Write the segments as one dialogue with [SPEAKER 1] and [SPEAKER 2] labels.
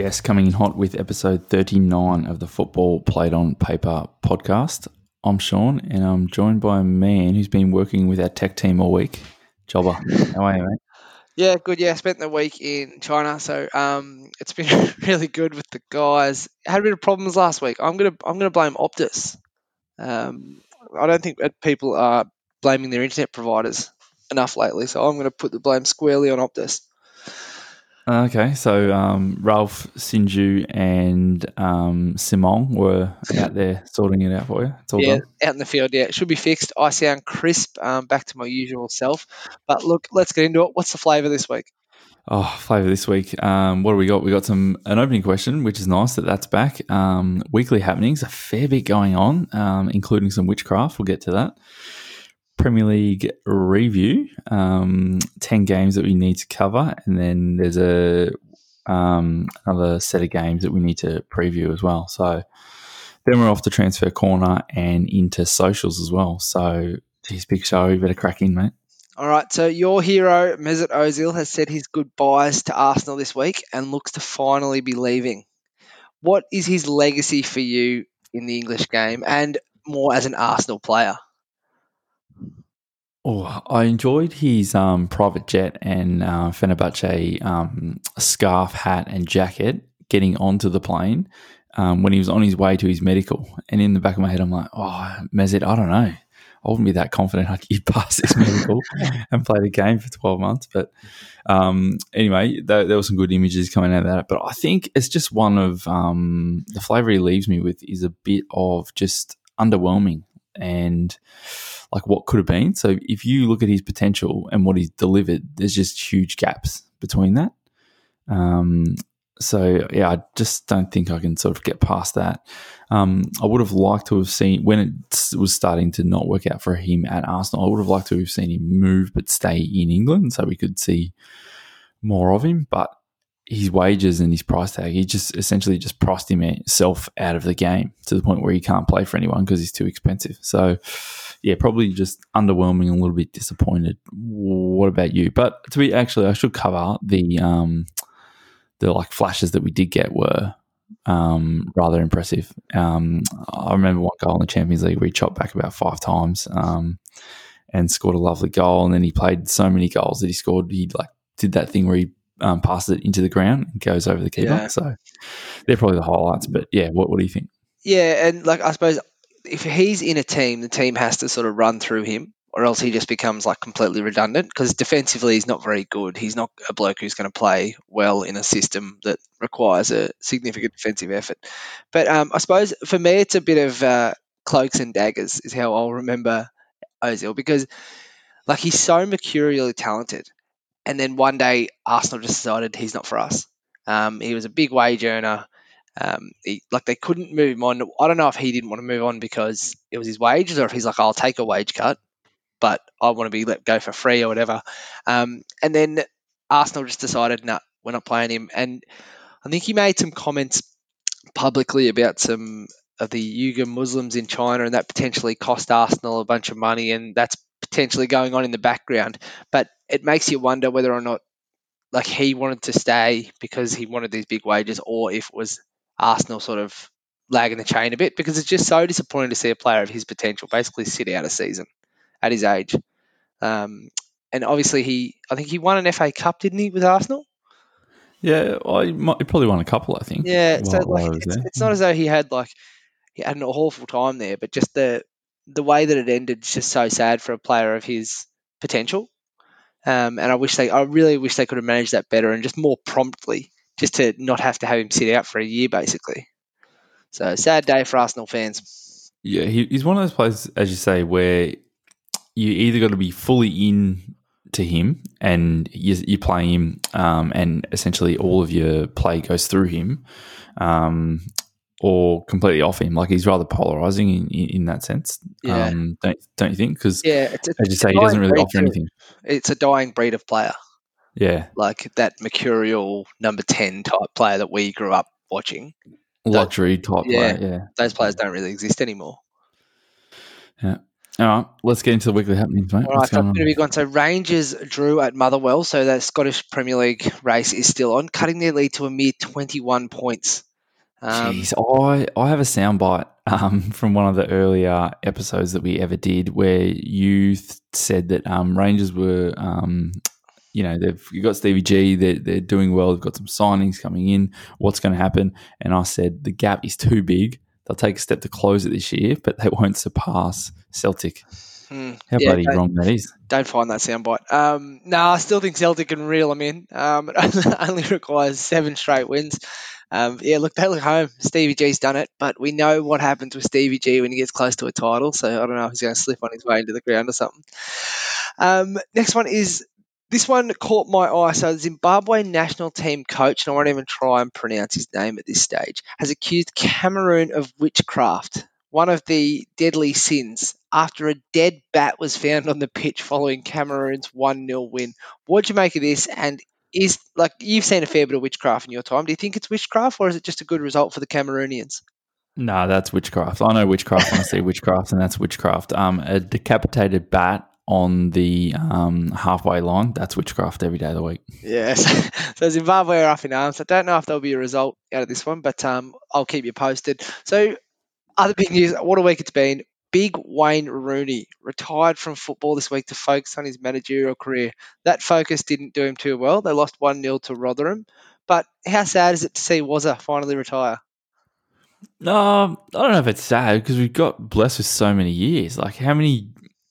[SPEAKER 1] Yes, coming in hot with episode 39 of the Football Played on Paper podcast. I'm Sean and I'm joined by a man who's been working with our tech team all week. Jobber, how are you, mate?
[SPEAKER 2] Yeah, good. Yeah, I spent the week in China, so um, it's been really good with the guys. Had a bit of problems last week. I'm gonna I'm gonna blame Optus. Um, I don't think people are blaming their internet providers enough lately, so I'm gonna put the blame squarely on Optus.
[SPEAKER 1] Okay, so um, Ralph, Sinju, and um, Simon were out there sorting it out for you. It's all
[SPEAKER 2] yeah,
[SPEAKER 1] done.
[SPEAKER 2] out in the field. Yeah, it should be fixed. I sound crisp. Um, back to my usual self. But look, let's get into it. What's the flavour this week?
[SPEAKER 1] Oh, flavour this week. Um, what do we got? We got some an opening question, which is nice that that's back. Um, weekly happenings, a fair bit going on, um, including some witchcraft. We'll get to that. Premier League review, um, 10 games that we need to cover, and then there's a um, another set of games that we need to preview as well. So then we're off to transfer corner and into socials as well. So, geez, big show. You better crack in, mate.
[SPEAKER 2] All right, so your hero Mesut Ozil has said his goodbyes to Arsenal this week and looks to finally be leaving. What is his legacy for you in the English game and more as an Arsenal player?
[SPEAKER 1] Oh, I enjoyed his um, private jet and uh, Fenerbahce um, scarf, hat, and jacket getting onto the plane um, when he was on his way to his medical. And in the back of my head, I'm like, oh, Mesut, I don't know. I wouldn't be that confident I'd get past this medical and play the game for 12 months. But um, anyway, there, there, were some good images coming out of that. But I think it's just one of um, the flavour he leaves me with is a bit of just underwhelming and like what could have been. So if you look at his potential and what he's delivered, there's just huge gaps between that. Um, so yeah, I just don't think I can sort of get past that. Um, I would have liked to have seen when it was starting to not work out for him at Arsenal. I would have liked to have seen him move but stay in England so we could see more of him. But his wages and his price tag, he just essentially just priced himself out of the game to the point where he can't play for anyone because he's too expensive. So yeah, probably just underwhelming, a little bit disappointed. What about you? But to be actually, I should cover the um, the like flashes that we did get were um, rather impressive. Um, I remember one goal in the Champions League where he chopped back about five times um, and scored a lovely goal. And then he played so many goals that he scored. He like did that thing where he um, passes it into the ground and goes over the keeper. Yeah. So they're probably the highlights. But yeah, what, what do you think?
[SPEAKER 2] Yeah, and like I suppose if he's in a team, the team has to sort of run through him, or else he just becomes like completely redundant. Because defensively, he's not very good. He's not a bloke who's going to play well in a system that requires a significant defensive effort. But um, I suppose for me, it's a bit of uh, cloaks and daggers is how I'll remember Ozil because like he's so mercurially talented, and then one day Arsenal just decided he's not for us. Um, he was a big wage earner. Um, he, like they couldn't move him on. I don't know if he didn't want to move on because it was his wages, or if he's like, I'll take a wage cut, but I want to be let go for free or whatever. Um, and then Arsenal just decided, no, nah, we're not playing him. And I think he made some comments publicly about some of the Uyghur Muslims in China, and that potentially cost Arsenal a bunch of money, and that's potentially going on in the background. But it makes you wonder whether or not like he wanted to stay because he wanted these big wages, or if it was Arsenal sort of lagging the chain a bit because it's just so disappointing to see a player of his potential basically sit out a season at his age. Um, and obviously, he I think he won an FA Cup, didn't he, with Arsenal?
[SPEAKER 1] Yeah, well, he, might, he probably won a couple, I think.
[SPEAKER 2] Yeah, so like, it's, it's, not as though he had like he had an awful time there, but just the the way that it ended is just so sad for a player of his potential. Um, and I wish they, I really wish they could have managed that better and just more promptly just to not have to have him sit out for a year, basically. So sad day for Arsenal fans.
[SPEAKER 1] Yeah, he, he's one of those players, as you say, where you either got to be fully in to him and you, play him, um, and essentially all of your play goes through him, um, or completely off him. Like he's rather polarizing in, in, in that sense. Yeah. Um, don't don't you think? Because
[SPEAKER 2] yeah,
[SPEAKER 1] it's a, as you say, he doesn't really offer anything.
[SPEAKER 2] It's a dying breed of player.
[SPEAKER 1] Yeah.
[SPEAKER 2] Like that mercurial number 10 type player that we grew up watching.
[SPEAKER 1] Luxury type
[SPEAKER 2] yeah,
[SPEAKER 1] player, yeah.
[SPEAKER 2] Those players don't really exist anymore.
[SPEAKER 1] Yeah. All right, let's get into the weekly happenings, mate.
[SPEAKER 2] All right, so big one. So Rangers drew at Motherwell, so the Scottish Premier League race is still on, cutting their lead to a mere 21 points.
[SPEAKER 1] Um, Jeez, I I have a soundbite um, from one of the earlier episodes that we ever did where you th- said that um, Rangers were, um, you know, they've you got Stevie G, they're, they're doing well, they've got some signings coming in. What's going to happen? And I said the gap is too big. They'll take a step to close it this year, but they won't surpass Celtic. Hmm. How yeah, bloody wrong that is.
[SPEAKER 2] Don't find that soundbite. Um, no, I still think Celtic can reel them in. Um, it only requires seven straight wins. Um, yeah, look, they look home. Stevie G's done it, but we know what happens with Stevie G when he gets close to a title. So I don't know if he's going to slip on his way into the ground or something. Um, next one is this one caught my eye. So, Zimbabwe national team coach, and I won't even try and pronounce his name at this stage, has accused Cameroon of witchcraft, one of the deadly sins, after a dead bat was found on the pitch following Cameroon's 1 0 win. What do you make of this? And is like you've seen a fair bit of witchcraft in your time. Do you think it's witchcraft, or is it just a good result for the Cameroonians?
[SPEAKER 1] No, that's witchcraft. I know witchcraft when I see witchcraft, and that's witchcraft. Um, a decapitated bat on the um, halfway line. That's witchcraft every day of the week.
[SPEAKER 2] Yes. so Zimbabwe are up in arms. I don't know if there'll be a result out of this one, but um, I'll keep you posted. So, other big news. What a week it's been. Big Wayne Rooney retired from football this week to focus on his managerial career. That focus didn't do him too well. They lost 1 0 to Rotherham. But how sad is it to see Wazza finally retire?
[SPEAKER 1] No, I don't know if it's sad because we've got blessed with so many years. Like, how many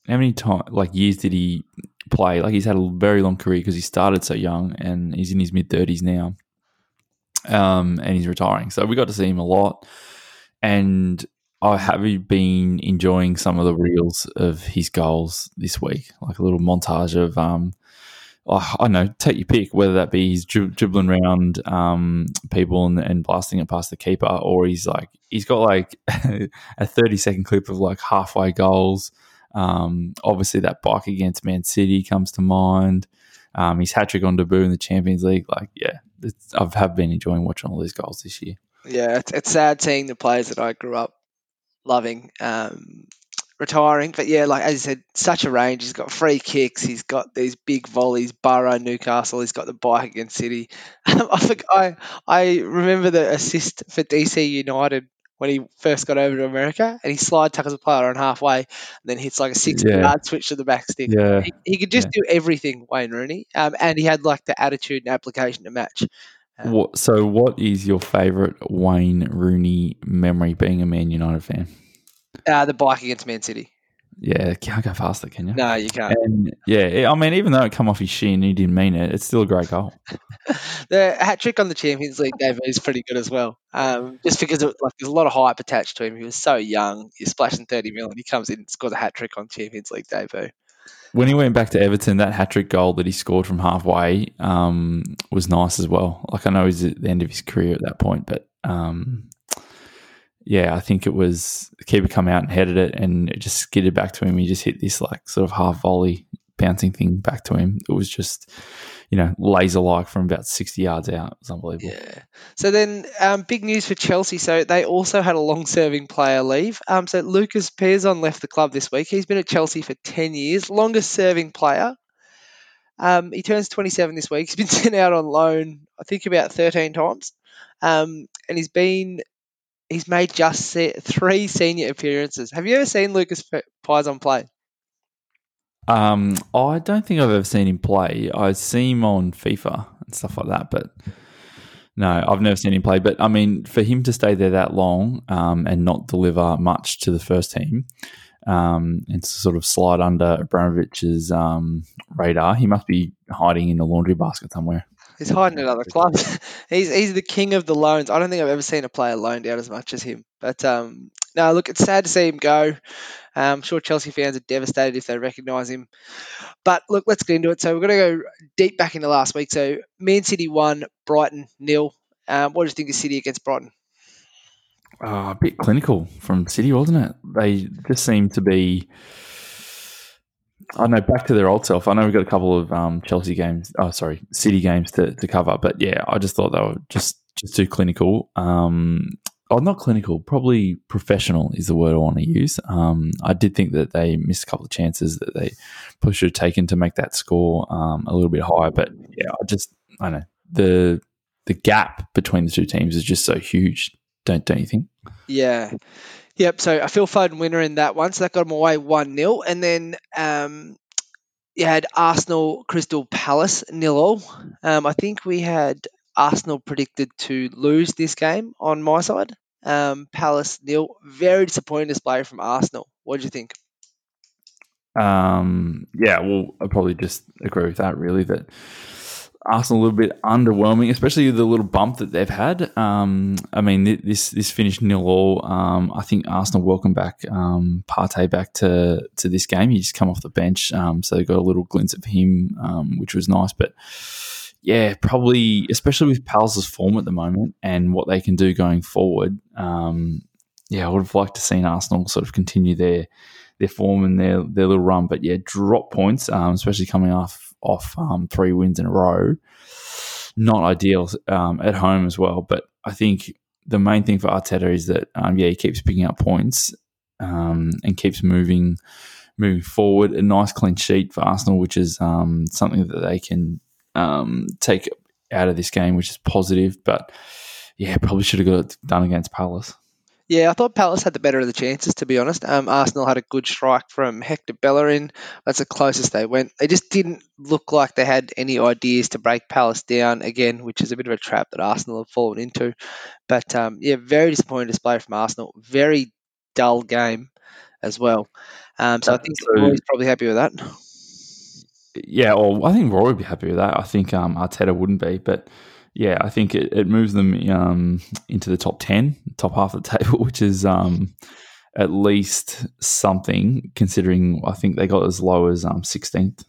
[SPEAKER 1] how many time like years did he play? Like he's had a very long career because he started so young and he's in his mid thirties now. Um, and he's retiring, so we got to see him a lot. And I have been enjoying some of the reels of his goals this week, like a little montage of um, oh, I don't know, take your pick, whether that be he's dribbling around um, people and, and, blasting it past the keeper, or he's like he's got like a thirty second clip of like halfway goals um, obviously, that bike against Man City comes to mind. Um, his hat trick on debut in the Champions League. Like, yeah, I've have been enjoying watching all these goals this year.
[SPEAKER 2] Yeah, it's, it's sad seeing the players that I grew up loving um, retiring. But yeah, like as you said, such a range. He's got free kicks. He's got these big volleys. Borough, Newcastle. He's got the bike against City. I think I I remember the assist for DC United when he first got over to America, and he slide tackles a player on halfway, and then hits like a six yeah. yard switch to the back stick. Yeah. He, he could just yeah. do everything, Wayne Rooney, um, and he had like the attitude and application to match.
[SPEAKER 1] What, so, what is your favourite Wayne Rooney memory being a Man United fan?
[SPEAKER 2] Uh, the bike against Man City.
[SPEAKER 1] Yeah, can't go faster, can you?
[SPEAKER 2] No, you can't.
[SPEAKER 1] And yeah, I mean, even though it come off his shin, he didn't mean it. It's still a great goal.
[SPEAKER 2] the hat trick on the Champions League debut is pretty good as well. Um, just because of, like there's a lot of hype attached to him. He was so young. He's splashing thirty million. He comes in and scores a hat trick on Champions League debut.
[SPEAKER 1] When he went back to Everton, that hat trick goal that he scored from halfway um, was nice as well. Like I know he's at the end of his career at that point, but um, yeah, I think it was the keeper come out and headed it and it just skidded back to him. He just hit this like sort of half volley bouncing thing back to him. It was just, you know, laser like from about 60 yards out. It was unbelievable.
[SPEAKER 2] Yeah. So then, um, big news for Chelsea. So they also had a long serving player leave. Um, so Lucas Piazon left the club this week. He's been at Chelsea for 10 years, longest serving player. Um, he turns 27 this week. He's been sent out on loan, I think, about 13 times. Um, and he's been he's made just three senior appearances. Have you ever seen Lucas Piazon play?
[SPEAKER 1] Um, I don't think I've ever seen him play. I see him on FIFA and stuff like that, but no, I've never seen him play. But I mean, for him to stay there that long um, and not deliver much to the first team um, and sort of slide under Abramovich's um, radar, he must be hiding in a laundry basket somewhere.
[SPEAKER 2] He's hiding at other clubs. he's he's the king of the loans. I don't think I've ever seen a player loaned out as much as him. But um, no, look, it's sad to see him go. Um, I'm sure Chelsea fans are devastated if they recognise him. But look, let's get into it. So we're going to go deep back into last week. So Man City won, Brighton nil. Um, what do you think of City against Brighton?
[SPEAKER 1] Oh, a bit clinical from City, wasn't it? They just seem to be I know back to their old self. I know we've got a couple of um, Chelsea games. Oh, sorry, City games to, to cover. But yeah, I just thought they were just just too clinical. Um, oh, not clinical, probably professional is the word I want to use. Um, I did think that they missed a couple of chances that they probably should have taken to make that score um, a little bit higher. But yeah, I just I don't know the the gap between the two teams is just so huge. Don't don't you think?
[SPEAKER 2] Yeah. Yep. So a Phil Foden winner in that one. So that got them away 1 0. And then um, you had Arsenal Crystal Palace nil all. Um, I think we had Arsenal predicted to lose this game on my side. Um, Palace nil. Very disappointing display from Arsenal. What do you think?
[SPEAKER 1] Um, yeah, well, I probably just agree with that. Really, that Arsenal a little bit underwhelming, especially the little bump that they've had. Um, I mean, this this finished nil all. Um, I think Arsenal welcome back um, Partey back to to this game. He just come off the bench, um, so they got a little glimpse of him, um, which was nice. But yeah, probably especially with Palace's form at the moment and what they can do going forward. Um, yeah, I would have liked to seen Arsenal sort of continue their their form and their their little run. But yeah, drop points, especially coming off off um, three wins in a row. Not ideal um, at home as well, but I think the main thing for Arteta is that um, yeah he keeps picking up points um, and keeps moving moving forward. A nice clean sheet for Arsenal, which is um, something that they can um, take out of this game, which is positive. But yeah, probably should have got it done against Palace.
[SPEAKER 2] Yeah, I thought Palace had the better of the chances, to be honest. Um, Arsenal had a good strike from Hector Bellerin. That's the closest they went. They just didn't look like they had any ideas to break Palace down again, which is a bit of a trap that Arsenal have fallen into. But um, yeah, very disappointing display from Arsenal. Very dull game as well. Um, so I think so, Roy's probably happy with that.
[SPEAKER 1] Yeah, well, I think Roy would be happy with that. I think um, Arteta wouldn't be, but yeah, I think it, it moves them um, into the top 10, top half of the table, which is um, at least something considering I think they got as low as um, 16th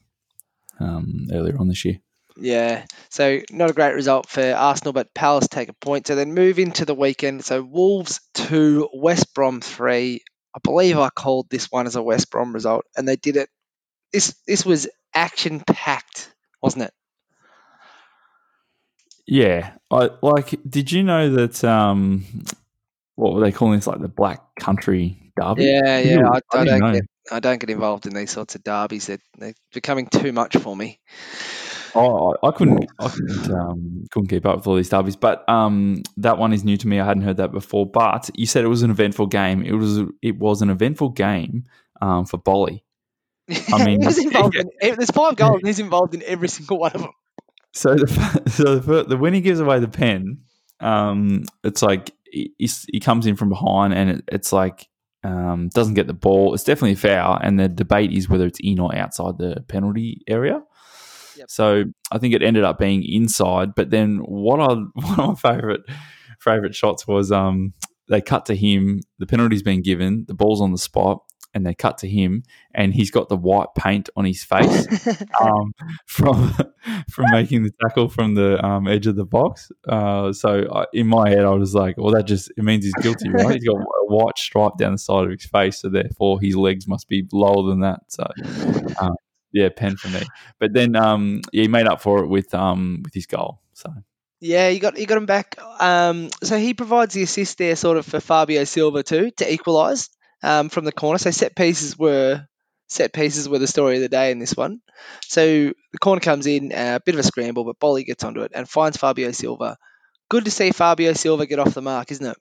[SPEAKER 1] um, earlier on this year.
[SPEAKER 2] Yeah, so not a great result for Arsenal, but Palace take a point. So then move into the weekend. So Wolves 2, West Brom 3. I believe I called this one as a West Brom result, and they did it. This this was action packed, wasn't it?
[SPEAKER 1] Yeah, I like. Did you know that? Um, what were they calling this? Like the Black Country Derby?
[SPEAKER 2] Yeah, yeah. I, I, I don't get. I don't get involved in these sorts of derbies. They're, they're becoming too much for me.
[SPEAKER 1] Oh, I couldn't, I couldn't, um, couldn't keep up with all these derbies. But um, that one is new to me. I hadn't heard that before. But you said it was an eventful game. It was, it was an eventful game um, for Boly.
[SPEAKER 2] I mean, in, there's five goals, and he's involved in every single one of them.
[SPEAKER 1] So the so the, the when he gives away the pen, um, it's like he, he comes in from behind and it, it's like um, doesn't get the ball. It's definitely a foul, and the debate is whether it's in or outside the penalty area. Yep. So I think it ended up being inside. But then what I one of my favorite favorite shots was um, they cut to him. The penalty's been given. The ball's on the spot and they cut to him, and he's got the white paint on his face um, from from making the tackle from the um, edge of the box. Uh, so I, in my head, I was like, "Well, that just it means he's guilty, right? He's got a white stripe down the side of his face, so therefore his legs must be lower than that." So. Um, yeah, pen for me. But then um, yeah, he made up for it with um, with his goal. So
[SPEAKER 2] yeah, you got you got him back. Um, so he provides the assist there, sort of for Fabio Silva too, to equalise um, from the corner. So set pieces were set pieces were the story of the day in this one. So the corner comes in, a uh, bit of a scramble, but Boly gets onto it and finds Fabio Silva. Good to see Fabio Silva get off the mark, isn't it?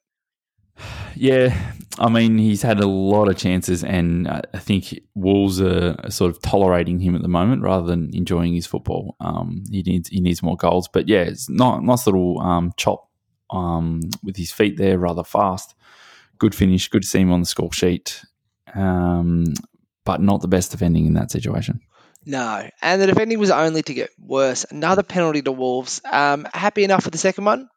[SPEAKER 1] Yeah, I mean he's had a lot of chances, and I think Wolves are sort of tolerating him at the moment rather than enjoying his football. Um, he needs he needs more goals, but yeah, it's not nice little um, chop um, with his feet there, rather fast good finish, good to see him on the score sheet, um, but not the best defending in that situation.
[SPEAKER 2] No, and the defending was only to get worse. Another penalty to Wolves. Um, happy enough with the second one?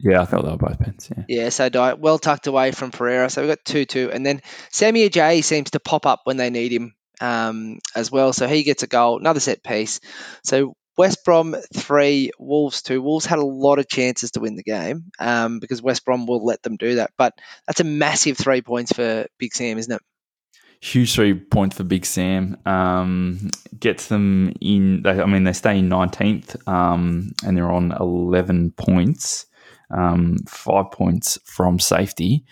[SPEAKER 1] Yeah, I thought they were both pens. Yeah,
[SPEAKER 2] yeah. So die well tucked away from Pereira. So we got two two, and then Semi Ajayi seems to pop up when they need him um, as well. So he gets a goal, another set piece. So West Brom three, Wolves two. Wolves had a lot of chances to win the game um, because West Brom will let them do that. But that's a massive three points for Big Sam, isn't it?
[SPEAKER 1] Huge three points for Big Sam. Um, gets them in. They, I mean, they stay in nineteenth, um, and they're on eleven points. um, five points from safety.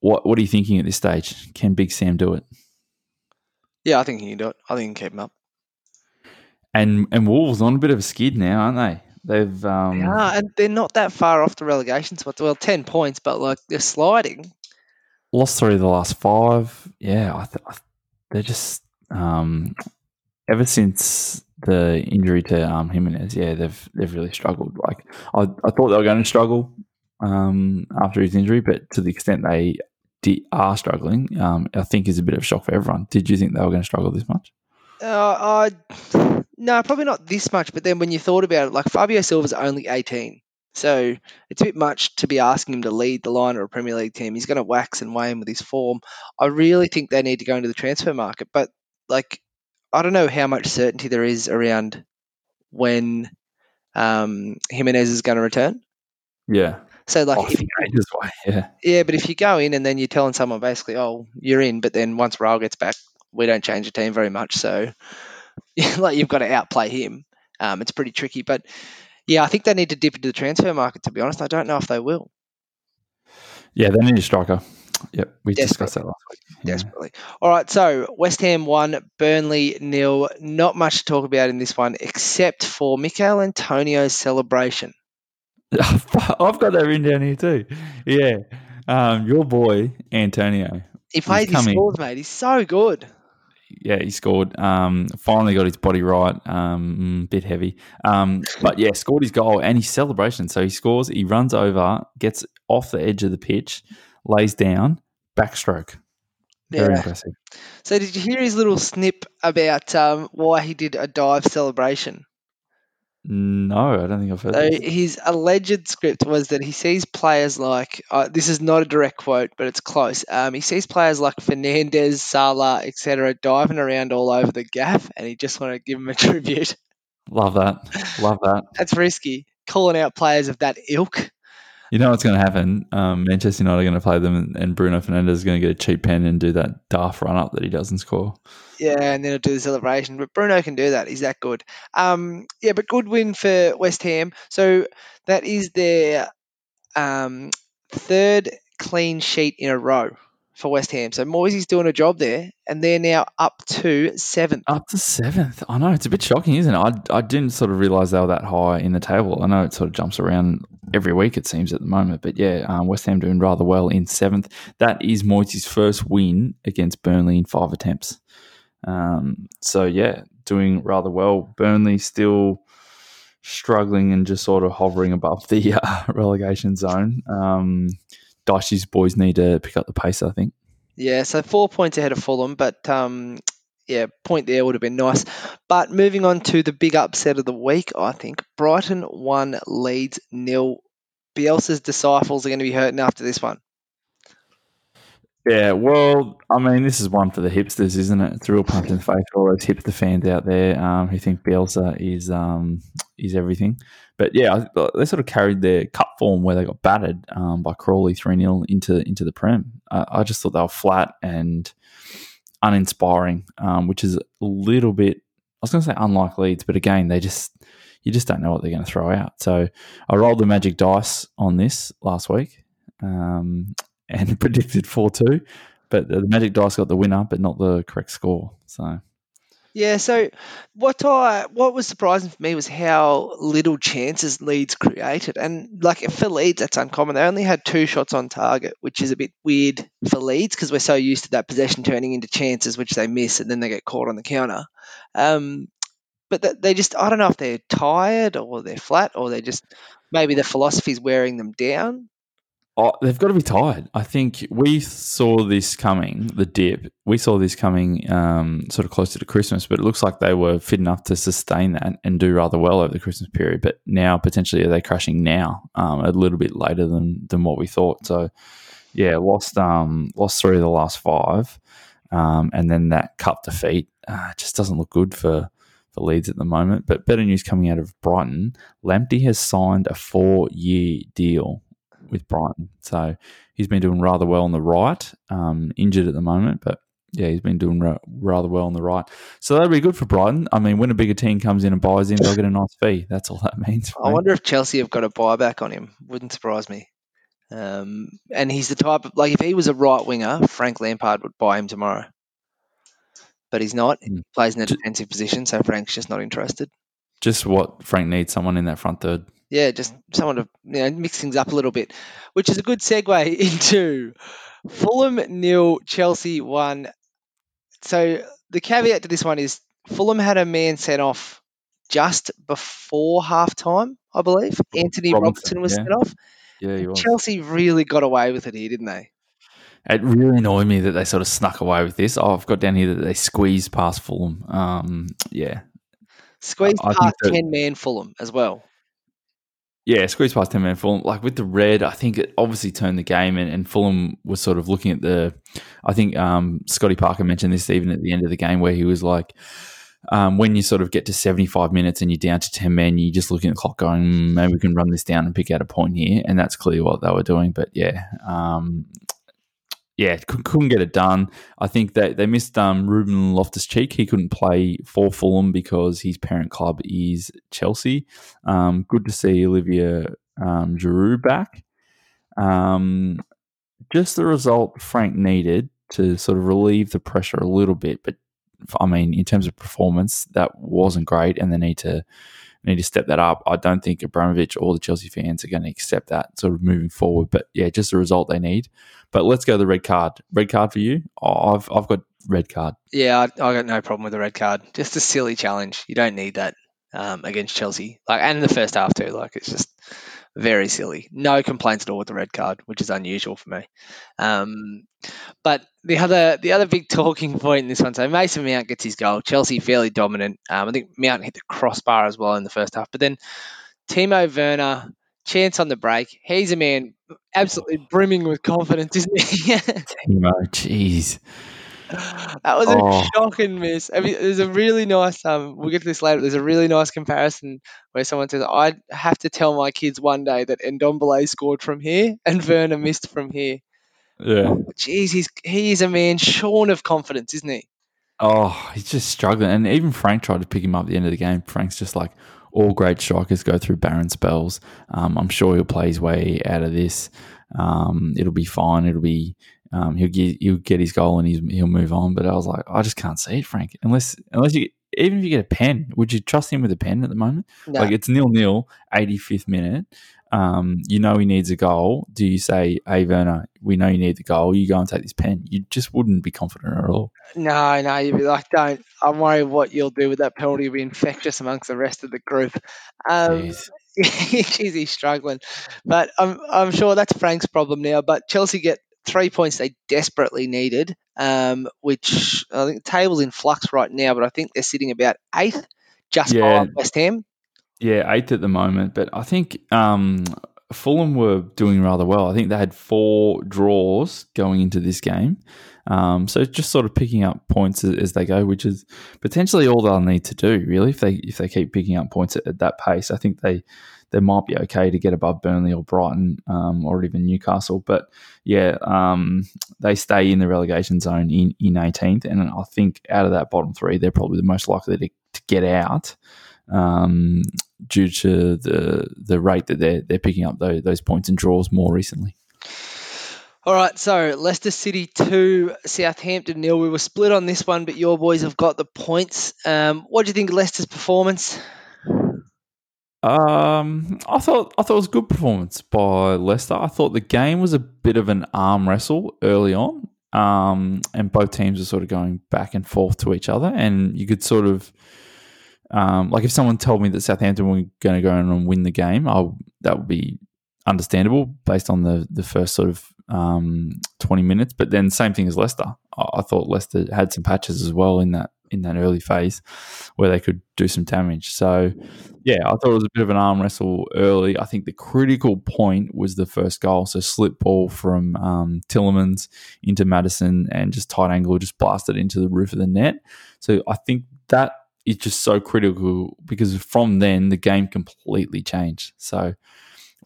[SPEAKER 1] What What are you thinking at this stage? Can Big Sam do it?
[SPEAKER 2] Yeah, I think he can do it. I think he can keep him up.
[SPEAKER 1] And and Wolves on a bit of a skid now, aren't they? They've um,
[SPEAKER 2] Yeah, and they're not that far off the relegation spot. Well, ten points, but like they're sliding.
[SPEAKER 1] lost three of the last five. Yeah, I th- I- they're just um, ever since the injury to um, Jimenez. Yeah, they've they've really struggled. Like I, I thought they were going to struggle um, after his injury, but to the extent they di- are struggling, um, I think is a bit of a shock for everyone. Did you think they were going to struggle this much?
[SPEAKER 2] Uh, I no, probably not this much. But then when you thought about it, like Fabio Silva's only eighteen, so it's a bit much to be asking him to lead the line of a Premier League team. He's going to wax and wane with his form. I really think they need to go into the transfer market, but like I don't know how much certainty there is around when um, Jimenez is going to return.
[SPEAKER 1] Yeah,
[SPEAKER 2] So like,
[SPEAKER 1] Oh,
[SPEAKER 2] if you.
[SPEAKER 1] Yeah,
[SPEAKER 2] yeah, but if you go in and then you're telling someone basically, oh, you're in, but then once Raul gets back, we don't change the team very much. So, like, you've got to outplay him. Um, it's pretty tricky. But yeah, I think they need to dip into the transfer market. To be honest, I don't know if they will
[SPEAKER 1] yeah, they need a striker. Yep, we discussed that last week. Yeah.
[SPEAKER 2] desperately. All right, so West Ham one, Burnley nil. Not much to talk about in this one, except for Michael Antonio's celebration.
[SPEAKER 1] I've got that written down here too. Yeah, um, your boy Antonio.
[SPEAKER 2] He played his scores, mate. He's so good.
[SPEAKER 1] Yeah, he scored. Um, finally got his body right. Um, bit heavy. Um, but yeah, scored his goal and his celebration. So he scores. He runs over, gets off the edge of the pitch, lays down, backstroke. Very
[SPEAKER 2] Yeah.
[SPEAKER 1] impressive.
[SPEAKER 2] So did you hear his little snip about um, why he did a dive celebration?
[SPEAKER 1] No, I don't think I've heard
[SPEAKER 2] So
[SPEAKER 1] this.
[SPEAKER 2] his alleged script was that he sees players like uh, this is not a direct quote, but it's close. Um, he sees players like Fernandes, Salah, etc., diving around all over the gaff, and he just wanted to give them a tribute.
[SPEAKER 1] Love that. Love that.
[SPEAKER 2] That's risky, calling out players of that ilk.
[SPEAKER 1] You know what's going to happen? Um, Manchester United are going to play them, and- and Bruno Fernandes is going to get a cheap pen and do that daft run up that he doesn't score.
[SPEAKER 2] Yeah, and then he'll do the celebration. But Bruno can do that. He's that good. Um, yeah, but good win for West Ham. So that is their um, third clean sheet in a row for West Ham. So Moyesy's doing a job there, and they're now up to seventh.
[SPEAKER 1] Up to seventh. I know it's a bit shocking, isn't it? I, I didn't sort of realize they were that high in the table. I know it sort of jumps around every week, it seems at the moment. But yeah, um, West Ham doing rather well in seventh. That is Moyesy's first win against Burnley in five attempts. Um, so yeah, doing rather well. Burnley still struggling and just sort of hovering above the uh, relegation zone. Um, Dicey's boys need to pick up the pace, I think.
[SPEAKER 2] Yeah, so four points ahead of Fulham, but um, yeah, point there would have been nice. But moving on to the big upset of the week, I think Brighton one Leeds nil. Bielsa's disciples are going to be hurting after this one.
[SPEAKER 1] Yeah, well, I mean, this is one for the hipsters, isn't it? It's a real punch in the face for all those hipster fans out there um, who think Bielsa is um, is everything. But yeah, they sort of carried their cup form where they got battered um, by Crawley three 0 into into the Prem. I, I just thought they were flat and uninspiring, um, which is a little bit. I was going to say unlike Leeds, but again, they just you just don't know what they're going to throw out. So I rolled the magic dice on this last week. Um, and predicted 4 2. But the Magic Dice got the winner, but not the correct score. So,
[SPEAKER 2] Yeah, so what I what was surprising for me was how little chances Leeds created, and like for Leeds, that's uncommon. They only had two shots on target, which is a bit weird for Leeds because we're so used to that possession turning into chances, which they miss, and then they get caught on the counter. Um, but they just I don't know if they're tired or they're flat or they're just maybe the philosophy's wearing them down.
[SPEAKER 1] Oh, they've got to be tired. I think we saw this coming, the dip. We saw this coming um, sort of closer to Christmas, but it looks like they were fit enough to sustain that and do rather well over the Christmas period. But now, potentially, are they crashing now um, a little bit later than, than what we thought? So, yeah, lost um, lost three of the last five. Um, and then that cup defeat uh, just doesn't look good for, for Leeds at the moment. But better news coming out of Brighton Lamptey has signed a four year deal with Brighton. So he's been doing rather well on the right, um, injured at the moment, but yeah, he's been doing ra- rather well on the right. So that'll be good for Brighton. I mean, when a bigger team comes in and buys him, they'll get a nice fee. That's all that means.
[SPEAKER 2] I wonder if Chelsea have got a buyback on him. Wouldn't surprise me. Um, and he's the type of like if he was a right winger, Frank Lampard would buy him tomorrow. But he's not. He
[SPEAKER 1] Mm.
[SPEAKER 2] plays in a defensive position, so Frank's just not interested.
[SPEAKER 1] Just what Frank needs someone in that front third.
[SPEAKER 2] Yeah, just someone to you know mix things up a little bit, which is a good segue into Fulham nil, Chelsea one. So the caveat to this one is Fulham had a man sent off just before half time, I believe. Antonee
[SPEAKER 1] Robinson,
[SPEAKER 2] Robinson was
[SPEAKER 1] yeah.
[SPEAKER 2] sent off.
[SPEAKER 1] Yeah, he was.
[SPEAKER 2] Chelsea really got away with it here, didn't they?
[SPEAKER 1] It really annoyed me that they sort of snuck away with this. Oh, I've got down here that they squeezed past Fulham. Um, yeah,
[SPEAKER 2] Squeezed
[SPEAKER 1] I think
[SPEAKER 2] past
[SPEAKER 1] that-
[SPEAKER 2] ten man Fulham as well.
[SPEAKER 1] Yeah, squeezed past ten man Fulham. Like with the red, I think it obviously turned the game, and, and Fulham was sort of looking at the. I think um, Scotty Parker mentioned this even at the end of the game, where he was like, um, when you sort of get to seventy five minutes and you're down to ten men, you're just looking at the clock, going, "Mm, maybe we can run this down and pick out a point here, and that's clearly what they were doing. But yeah, um, yeah, couldn't get it done. I think that they missed um, Ruben Loftus Cheek. He couldn't play for Fulham because his parent club is Chelsea. Um, good to see Olivier um, Giroud back. Um, just the result Frank needed to sort of relieve the pressure a little bit, but I mean, in terms of performance, that wasn't great, and they need to need to step that up. I don't think Abramovich or the Chelsea fans are going to accept that sort of moving forward. But yeah, just the result they need. But let's go to the red card. Red card for you? Oh, I've I've got red card.
[SPEAKER 2] Yeah, I, I got no problem with the red card. Just a silly challenge. You don't need that um, against Chelsea. Like, and the first half too. Like, it's just very silly. No complaints at all with the red card, which is unusual for me. Um, but the other the other big talking point in this one, so Mason Mount gets his goal. Chelsea fairly dominant. Um, I think Mount hit the crossbar as well in the first half. But then Timo Werner, chance on the break. He's a man absolutely brimming with confidence, isn't he?
[SPEAKER 1] Timo, jeez.
[SPEAKER 2] That was a
[SPEAKER 1] Oh.
[SPEAKER 2] shocking miss. I mean, there's a really nice. Um, we'll get to this later. There's a really nice comparison where someone says, "I have to tell my kids one day that Ndombele scored from here and Werner missed from here."
[SPEAKER 1] Yeah.
[SPEAKER 2] Jeez, he's he is a man shorn of confidence, isn't he?
[SPEAKER 1] Oh, he's just struggling. And even Frank tried to pick him up at the end of the game. Frank's just like, all great strikers go through barren spells. Um, I'm sure he'll play his way out of this. Um, it'll be fine. It'll be um, he'll get he'll get his goal and he's, he'll move on. But I was like, I just can't see it, Frank. Unless unless you even if you get a pen, would you trust him with a pen at the moment?
[SPEAKER 2] No.
[SPEAKER 1] Like it's nil nil, 85th minute. Um, you know he needs a goal. Do you say, "Hey Werner, we know you need the goal. You go and take this pen"? You just wouldn't be confident at all.
[SPEAKER 2] No, no, you'd be like, don't. I'm worried what you'll do with that penalty. You'll be infectious amongst the rest of the group. Um,
[SPEAKER 1] Jeez.
[SPEAKER 2] Jeez, he's struggling. But I'm, I'm sure that's Frank's problem now. But Chelsea get three points they desperately needed, um, which I think the table's in flux right now, but I think they're sitting about eighth, just
[SPEAKER 1] Yeah.
[SPEAKER 2] behind West Ham.
[SPEAKER 1] Yeah, eighth at the moment, but I think um, Fulham were doing rather well. I think they had four draws going into this game, um, so just sort of picking up points as, as they go, which is potentially all they'll need to do. Really, if they if they keep picking up points at, at that pace, I think they they might be okay to get above Burnley or Brighton um, or even Newcastle. But yeah, um, they stay in the relegation zone in in 18th, and I think out of that bottom three, they're probably the most likely to, to get out um, due to the the rate that they're they're picking up those, those points and draws more recently.
[SPEAKER 2] All right, so Leicester City 2, Southampton nil. We were split on this one, but your boys have got the points. Um, what do you think of Leicester's performance?
[SPEAKER 1] Um, I thought I thought it was a good performance by Leicester. I thought the game was a bit of an arm wrestle early on, um, and both teams were sort of going back and forth to each other, and you could sort of. Um, like if someone told me that Southampton were going to go in and win the game, I that would be understandable based on the the first sort of um, twenty minutes. But then same thing as Leicester. I, I thought Leicester had some patches as well in that in that early phase where they could do some damage. So yeah, I thought it was a bit of an arm wrestle early. I think the critical point was the first goal. So slip ball from um, Tielemans into Maddison and just tight angle, just blasted into the roof of the net. So I think that is just so critical because from then the game completely changed. So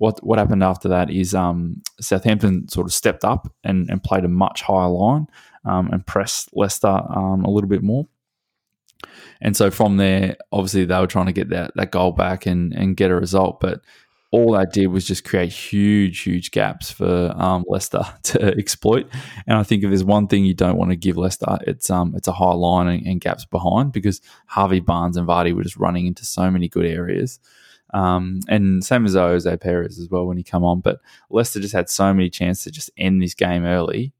[SPEAKER 1] what what happened after that is um, Southampton sort of stepped up and, and played a much higher line um, and pressed Leicester um, a little bit more. And so from there, obviously they were trying to get that that goal back and and get a result, but all that did was just create huge, huge gaps for um, Leicester to exploit. And I think if there's one thing you don't want to give Leicester, it's um, it's a high line and, and gaps behind because Harvey Barnes and Vardy were just running into so many good areas. Um, and same as Ayoze Perez as well when he come on. But Leicester just had so many chances to just end this game early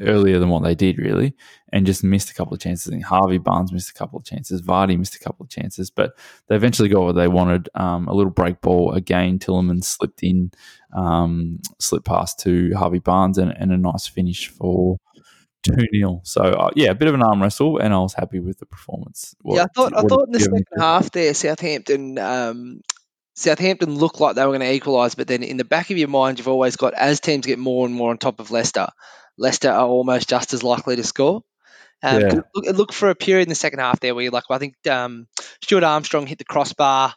[SPEAKER 1] earlier than what they did, really, and just missed a couple of chances. I think Harvey Barnes missed a couple of chances, Vardy missed a couple of chances, but they eventually got what they wanted. Um, a little break ball again. Tielemans slipped in, um, slipped past to Harvey Barnes, and, and a nice finish for. 2 0. So, uh, yeah, a bit of an arm wrestle, and I was happy with the performance.
[SPEAKER 2] What, yeah, I thought, I thought in the second half there, Southampton um, Southampton looked like they were going to equalise, but then in the back of your mind, you've always got as teams get more and more on top of Leicester, Leicester are almost just as likely to score. Um, yeah. look, look, for a period in the second half there where you're like, well, I think um, Stuart Armstrong hit the crossbar.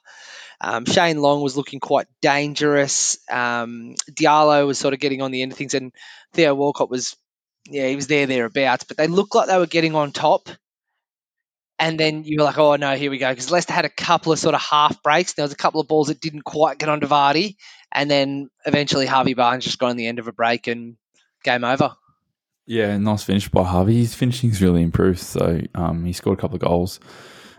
[SPEAKER 2] Um, Shane Long was looking quite dangerous. Um, Diallo was sort of getting on the end of things, and Theo Walcott was, yeah, he was there thereabouts. But they looked like they were getting on top. And then you were like, oh no, here we go. Because Leicester had a couple of sort of half breaks. There was a couple of balls that didn't quite get onto Vardy. And then eventually Harvey Barnes just got on the end of a break and game over.
[SPEAKER 1] Yeah, nice finish by Harvey. His finishing's really improved. So um, he scored a couple of goals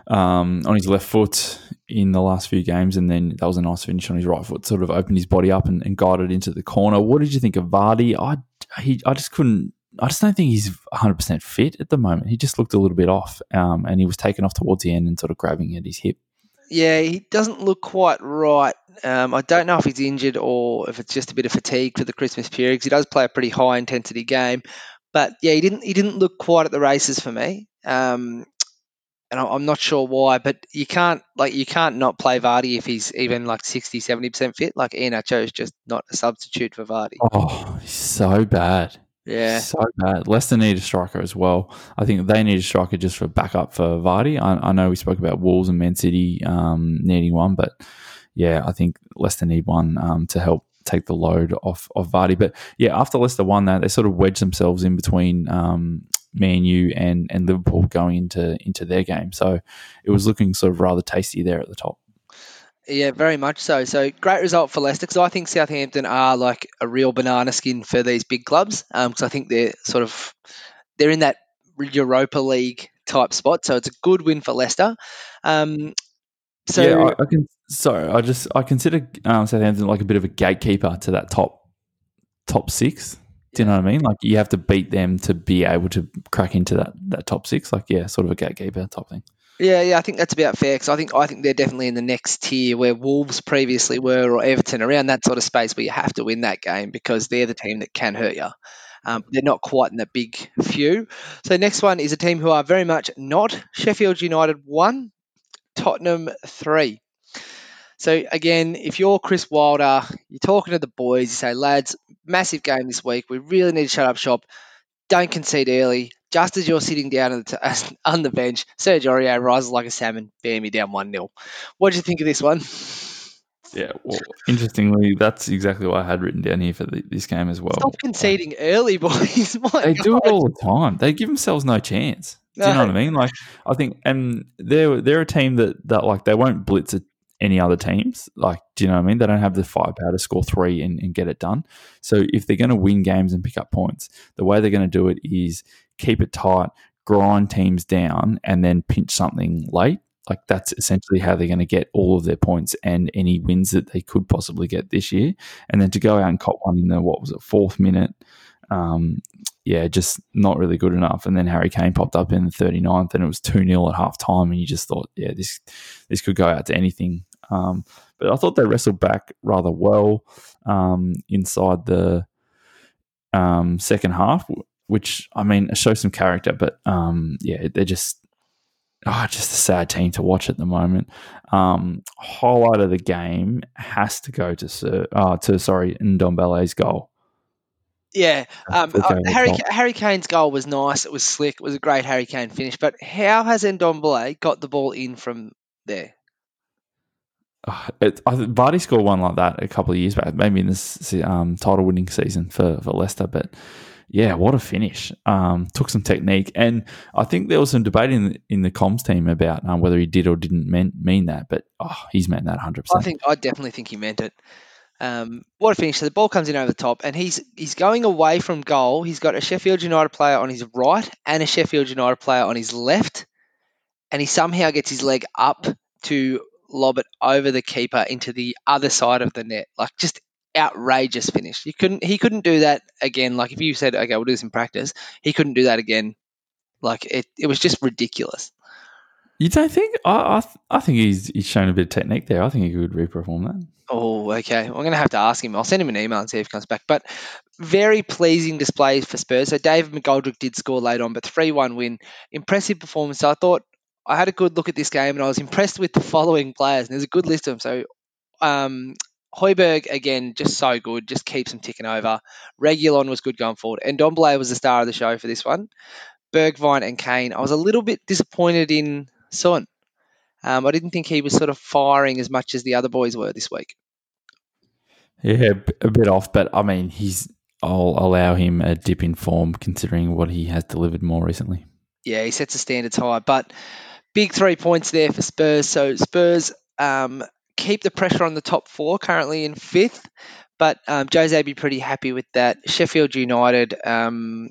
[SPEAKER 1] um, on his left foot in the last few games, and then that was a nice finish on his right foot. Sort of opened his body up and, and guided into the corner. What did you think of Vardy? I he, I just couldn't. I just don't think he's 100 percent fit at the moment. He just looked a little bit off, um, and he was taken off towards the end and sort of grabbing at his hip.
[SPEAKER 2] Yeah, he doesn't look quite right. Um, I don't know if he's injured or if it's just a bit of fatigue for the Christmas period because he does play a pretty high intensity game. But yeah, he didn't he didn't look quite at the races for me. Um, and I'm not sure why, but you can't like you can't not play Vardy if he's even like 60, 70 percent fit. Like Iheanacho is just not a substitute for Vardy.
[SPEAKER 1] Oh, he's so bad.
[SPEAKER 2] Yeah,
[SPEAKER 1] so bad. Leicester need a striker as well. I think they need a striker just for backup for Vardy. I, I know we spoke about Wolves and Man City um, needing one, but yeah, I think Leicester need one um, to help take the load off of Vardy. But yeah, after Leicester won that, they sort of wedged themselves in between um, Man U and and Liverpool going into into their game. So it was looking sort of rather tasty there at the top.
[SPEAKER 2] Yeah, very much so. So great result for Leicester because I think Southampton are like a real banana skin for these big clubs because um, I think they're sort of they're in that Europa League type spot. So it's a good win for Leicester. Um,
[SPEAKER 1] so yeah, I, I, can. Sorry, I just I consider um, Southampton like a bit of a gatekeeper to that top top six. Do you know what I mean? Like you have to beat them to be able to crack into that that top six. Like yeah, sort of a gatekeeper type thing.
[SPEAKER 2] Yeah, yeah, I think that's about fair because I think I think they're definitely in the next tier where Wolves previously were or Everton around that sort of space where you have to win that game because they're the team that can hurt you. Um, they're not quite in that big few. So next one is a team who are very much not Sheffield United one, Tottenham three. So again, if you're Chris Wilder, you're talking to the boys, you say, lads, massive game this week. We really need to shut up shop. Don't concede early. Just as you're sitting down on the, t- on the bench, Serge Aurier rises like a salmon, bam, me down 1 0. What did you think of this one?
[SPEAKER 1] Yeah, well, interestingly, that's exactly what I had written down here for the, this game as well.
[SPEAKER 2] Stop conceding like, early, boys.
[SPEAKER 1] My they God. do it all the time. They give themselves no chance. Do you know what I mean? Like, I think, and they're they're a team that that like they won't blitz a any other teams. Like, do you know what I mean? They don't have the firepower to score three and, and get it done. So if they're going to win games and pick up points, the way they're going to do it is keep it tight, grind teams down, and then pinch something late. Like that's essentially how they're going to get all of their points and any wins that they could possibly get this year. And then to go out and cop one in the what was it fourth minute, um, yeah, just not really good enough. And then Harry Kane popped up in the 39th, and it was two 0 at half time, and you just thought, yeah, this this could go out to anything. Um, but I thought they wrestled back rather well um, inside the um, second half, which I mean shows some character. But um, yeah, they're just oh, just a sad team to watch at the moment. Um, highlight of the game has to go to Sir, uh, to sorry, Ndombele's goal.
[SPEAKER 2] Yeah, um, uh, Harry Harry Kane's goal was nice. It was slick. It was a great Harry Kane finish. But how has Ndombele got the ball in from there?
[SPEAKER 1] uh, it, I Vardy scored one like that a couple of years back, maybe in this um, title winning season for, for Leicester. But yeah, what a finish! Um, took some technique, and I think there was some debate in the, in the comms team about um, whether he did or didn't mean, mean that. But oh, he's meant that hundred percent.
[SPEAKER 2] I think I definitely think he meant it. Um, what a finish! So the ball comes in over the top, and he's he's going away from goal. He's got a Sheffield United player on his right and a Sheffield United player on his left, and he somehow gets his leg up to lob it over the keeper into the other side of the net. Like just outrageous finish. You couldn't he couldn't do that again. Like if you said, okay, we'll do this in practice, he couldn't do that again. Like it, it was just ridiculous.
[SPEAKER 1] You don't think? I I, I think he's he's shown a bit of technique there. I think he could reperform that.
[SPEAKER 2] Oh, okay. I'm going to have to ask him. I'll send him an email and see if he comes back. But very pleasing display for Spurs. So David McGoldrick did score late on, but 3 1 win. Impressive performance. So I thought I had a good look at this game and I was impressed with the following players. And there's a good list of them. So um, Højbjerg, again, just so good, just keeps them ticking over. Reguilon was good going forward. And Ndombele was the star of the show for this one. Bergwijn and Kane. I was a little bit disappointed in Son. Um, I didn't think he was sort of firing as much as the other boys were this week.
[SPEAKER 1] Yeah, a bit off, but I mean, he's. I'll allow him a dip in form considering what he has delivered more recently.
[SPEAKER 2] Yeah, he sets the standards high, but big three points there for Spurs. So Spurs um, keep the pressure on the top four, currently in fifth, but um, Jose be pretty happy with that. Sheffield United, um,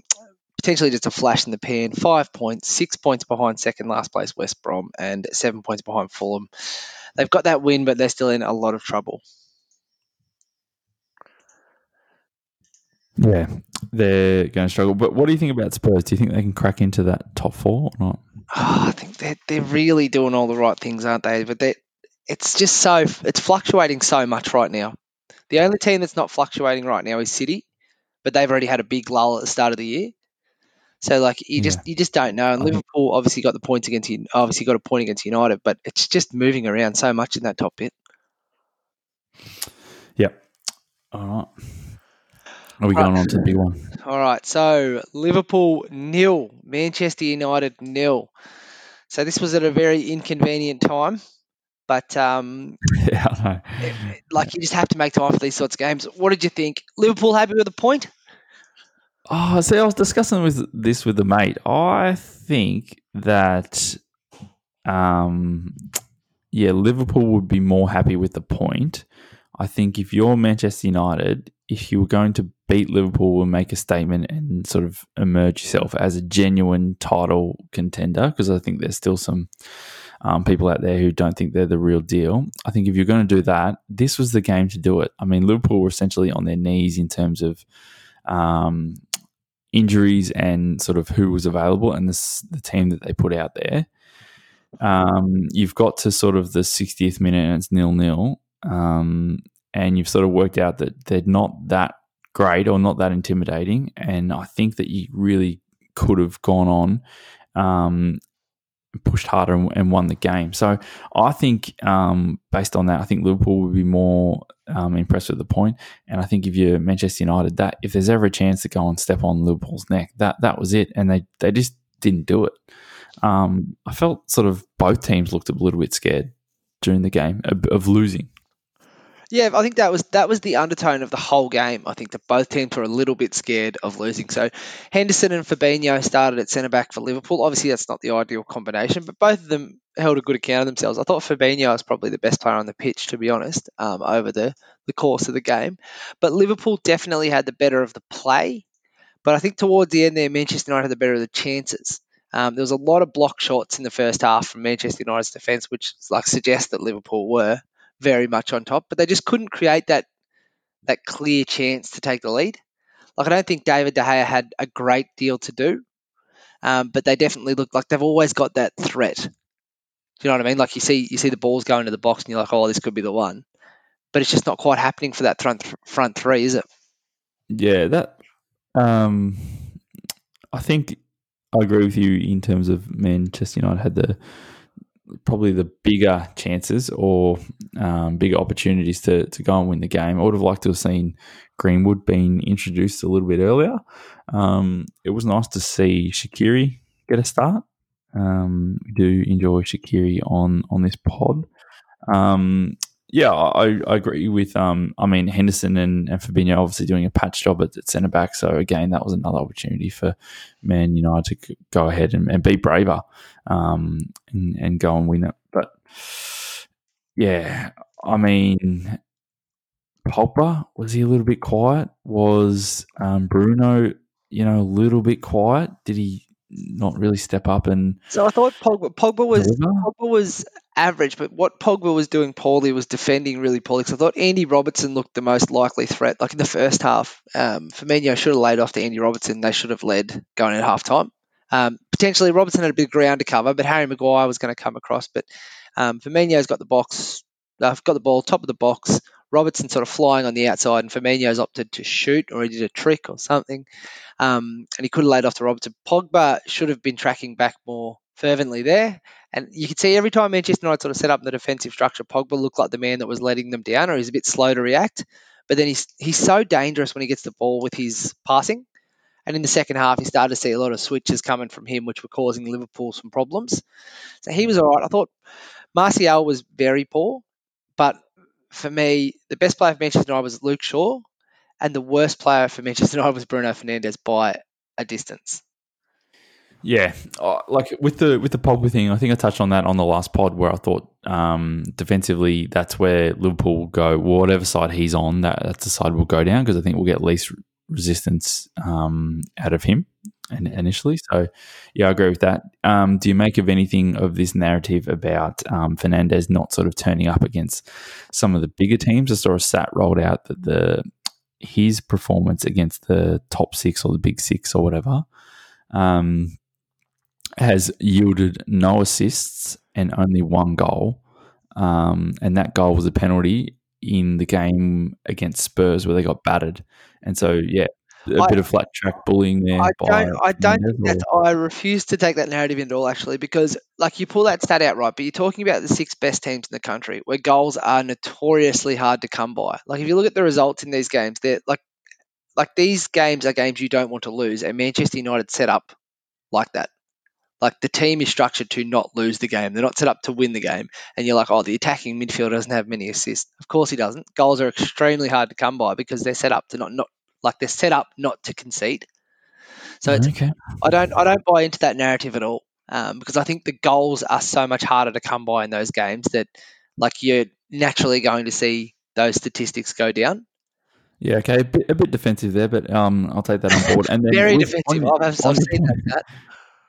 [SPEAKER 2] potentially just a flash in the pan, five points, six points behind second last place West Brom, and seven points behind Fulham. They've got that win, but they're still in a lot of trouble.
[SPEAKER 1] Yeah, they're going to struggle. But what do you think about Spurs? Do you think they can crack into that top four or not?
[SPEAKER 2] Oh, I think they're, they're really doing all the right things, aren't they? But they it's just so it's fluctuating so much right now. The only team that's not fluctuating right now is City, but they've already had a big lull at the start of the year. So like you just you just don't know. And
[SPEAKER 1] I
[SPEAKER 2] Liverpool obviously got the points against obviously got a point against United, but it's just moving around so much in that top bit.
[SPEAKER 1] Yep. All right. Are we going on to the big one?
[SPEAKER 2] All right, so Liverpool nil, Manchester United nil. So this was at a very inconvenient time, but um,
[SPEAKER 1] yeah, I know.
[SPEAKER 2] like you just have to make time for these sorts of games. What did you think? Liverpool happy with a point?
[SPEAKER 1] Oh, see, I was discussing with this with the mate. I think that, um, yeah, Liverpool would be more happy with the point. I think if you're Manchester United, if you were going to beat Liverpool and make a statement and sort of emerge yourself as a genuine title contender, because I think there's still some um, people out there who don't think they're the real deal. I think if you're going to do that, this was the game to do it. I mean, Liverpool were essentially on their knees in terms of um, injuries and sort of who was available and this, the team that they put out there. Um, you've got to sort of the 60th minute and it's nil nil. Um, and you've sort of worked out that they're not that great or not that intimidating. And I think that you really could have gone on, um, pushed harder and, and won the game. So I think, um, based on that, I think Liverpool would be more um, impressed with the point. And I think if you're Manchester United, that if there's ever a chance to go and step on Liverpool's neck, that that was it. And they they just didn't do it. Um, I felt sort of both teams looked a little bit scared during the game of, of losing.
[SPEAKER 2] Yeah, I think that was that was the undertone of the whole game. I think that both teams were a little bit scared of losing. So Henderson and Fabinho started at centre back for Liverpool. Obviously, that's not the ideal combination, but both of them held a good account of themselves. I thought Fabinho was probably the best player on the pitch, to be honest, um, over the the course of the game. But Liverpool definitely had the better of the play. But I think towards the end there, Manchester United had the better of the chances. Um, there was a lot of block shots in the first half from Manchester United's defence, which like suggests that Liverpool were very much on top, but they just couldn't create that that clear chance to take the lead. Like I don't think David De Gea had a great deal to do, um, but they definitely look like they've always got that threat. Do you know what I mean? Like you see you see the balls going to the box, and you're like, oh, this could be the one, but it's just not quite happening for that front front three, is it?
[SPEAKER 1] Yeah, that. Um, I think I agree with you in terms of Manchester United had the probably the bigger chances or um, bigger opportunities to, to go and win the game. I would have liked to have seen Greenwood being introduced a little bit earlier. Um, it was nice to see Shaqiri get a start. Um, we do enjoy Shaqiri on on this pod. Yeah, I, I agree with. Um, I mean Henderson and, and Fabinho obviously doing a patch job at, at centre back. So again, that was another opportunity for Man United to go ahead and, and be braver, um, and, and go and win it. But yeah, I mean, Pogba was he a little bit quiet? Was um, Bruno, you know, a little bit quiet? Did he not really step up and?
[SPEAKER 2] So I thought Pogba, Pogba was? Pogba was average, but what Pogba was doing poorly was defending really poorly. Because I thought Andy Robertson looked the most likely threat. Like in the first half, um, Firmino should have laid off to Andy Robertson. They should have led going at half time. Um, potentially Robertson had a bit of ground to cover, but Harry Maguire was going to come across. But um, Firmino's got the box. I've uh, got the ball top of the box. Robertson sort of flying on the outside, and Firmino's opted to shoot, or he did a trick or something, um, and he could have laid off to Robertson. Pogba should have been tracking back more fervently there, and you could see every time Manchester United sort of set up in the defensive structure, Pogba looked like the man that was letting them down, or he's a bit slow to react. But then he's he's so dangerous when he gets the ball with his passing. And in the second half, he started to see a lot of switches coming from him, which were causing Liverpool some problems. So he was all right. I thought Martial was very poor, but for me, the best player for Manchester United was Luke Shaw, and the worst player for Manchester United was Bruno Fernandes by a distance.
[SPEAKER 1] Yeah, uh, like with the with the Pogba thing, I think I touched on that on the last pod where I thought um, defensively that's where Liverpool will go. Whatever side he's on, that, that's the side we'll go down because I think we'll get least resistance um, out of him and initially. So, yeah, I agree with that. Um, do you make of anything of this narrative about um, Fernandes not sort of turning up against some of the bigger teams? I saw a stat rolled out that the his performance against the top six or the big six or whatever um, has yielded no assists and only one goal. Um, and that goal was a penalty in the game against Spurs where they got battered. And so, yeah, a I, bit of flat track bullying there.
[SPEAKER 2] I don't. I don't think that's. I refuse to take that narrative into all actually because like you pull that stat out right, but you're talking about the six best teams in the country where goals are notoriously hard to come by. Like if you look at the results in these games, they're like like these games are games you don't want to lose, and Manchester United set up like that. Like the team is structured to not lose the game. They're not set up to win the game. And you're like, oh, the attacking midfielder doesn't have many assists. Of course he doesn't. Goals are extremely hard to come by because they're set up to not, not like they're set up not to concede. So it's, okay. I don't I don't buy into that narrative at all um, because I think the goals are so much harder to come by in those games that like you're naturally going to see those statistics go down.
[SPEAKER 1] Yeah, okay, a bit, a bit defensive there, but um, I'll take that on board. And then
[SPEAKER 2] very defensive. On, I've, I've seen that.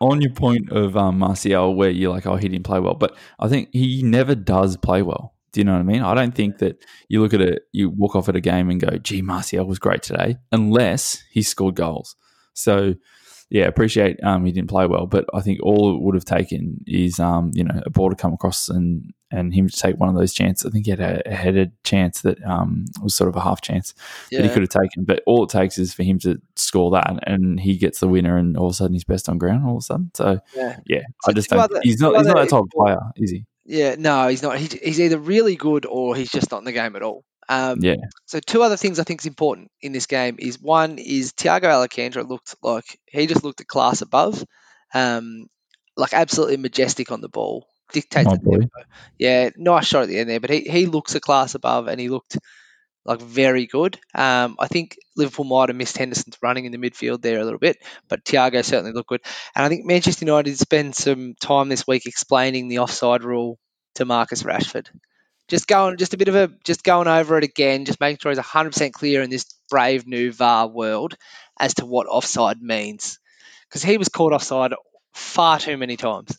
[SPEAKER 1] On your point of um, Martial, where you're like, oh, he didn't play well, but I think he never does play well. Do you know what I mean? I don't think that you look at it, you walk off at a game and go, gee, Martial was great today, unless he scored goals. So, yeah, appreciate um, he didn't play well, but I think all it would have taken is, um, you know, a ball to come across and and him to take one of those chances. I think he had a, a headed chance that um, was sort of a half chance yeah. that he could have taken. But all it takes is for him to score that, and he gets the winner, and all of a sudden he's best on ground. All of a sudden, so yeah, yeah so I just don't. Other, he's not. He's not that type of player, is he?
[SPEAKER 2] Yeah, no, he's not. He's, he's either really good or he's just not in the game at all. Um,
[SPEAKER 1] yeah.
[SPEAKER 2] So two other things I think is important in this game is one is Thiago Alcantara looked like he just looked a class above, um, like absolutely majestic on the ball, dictates. Yeah, nice shot at the end there, but he he looks a class above, and he looked like very good. Um, I think Liverpool might have missed Henderson's running in the midfield there a little bit, but Thiago certainly looked good. And I think Manchester United spent some time this week explaining the offside rule to Marcus Rashford. Just going, just a bit of a, just going over it again, just making sure he's 100% clear in this brave new VAR world as to what offside means, because he was caught offside far too many times.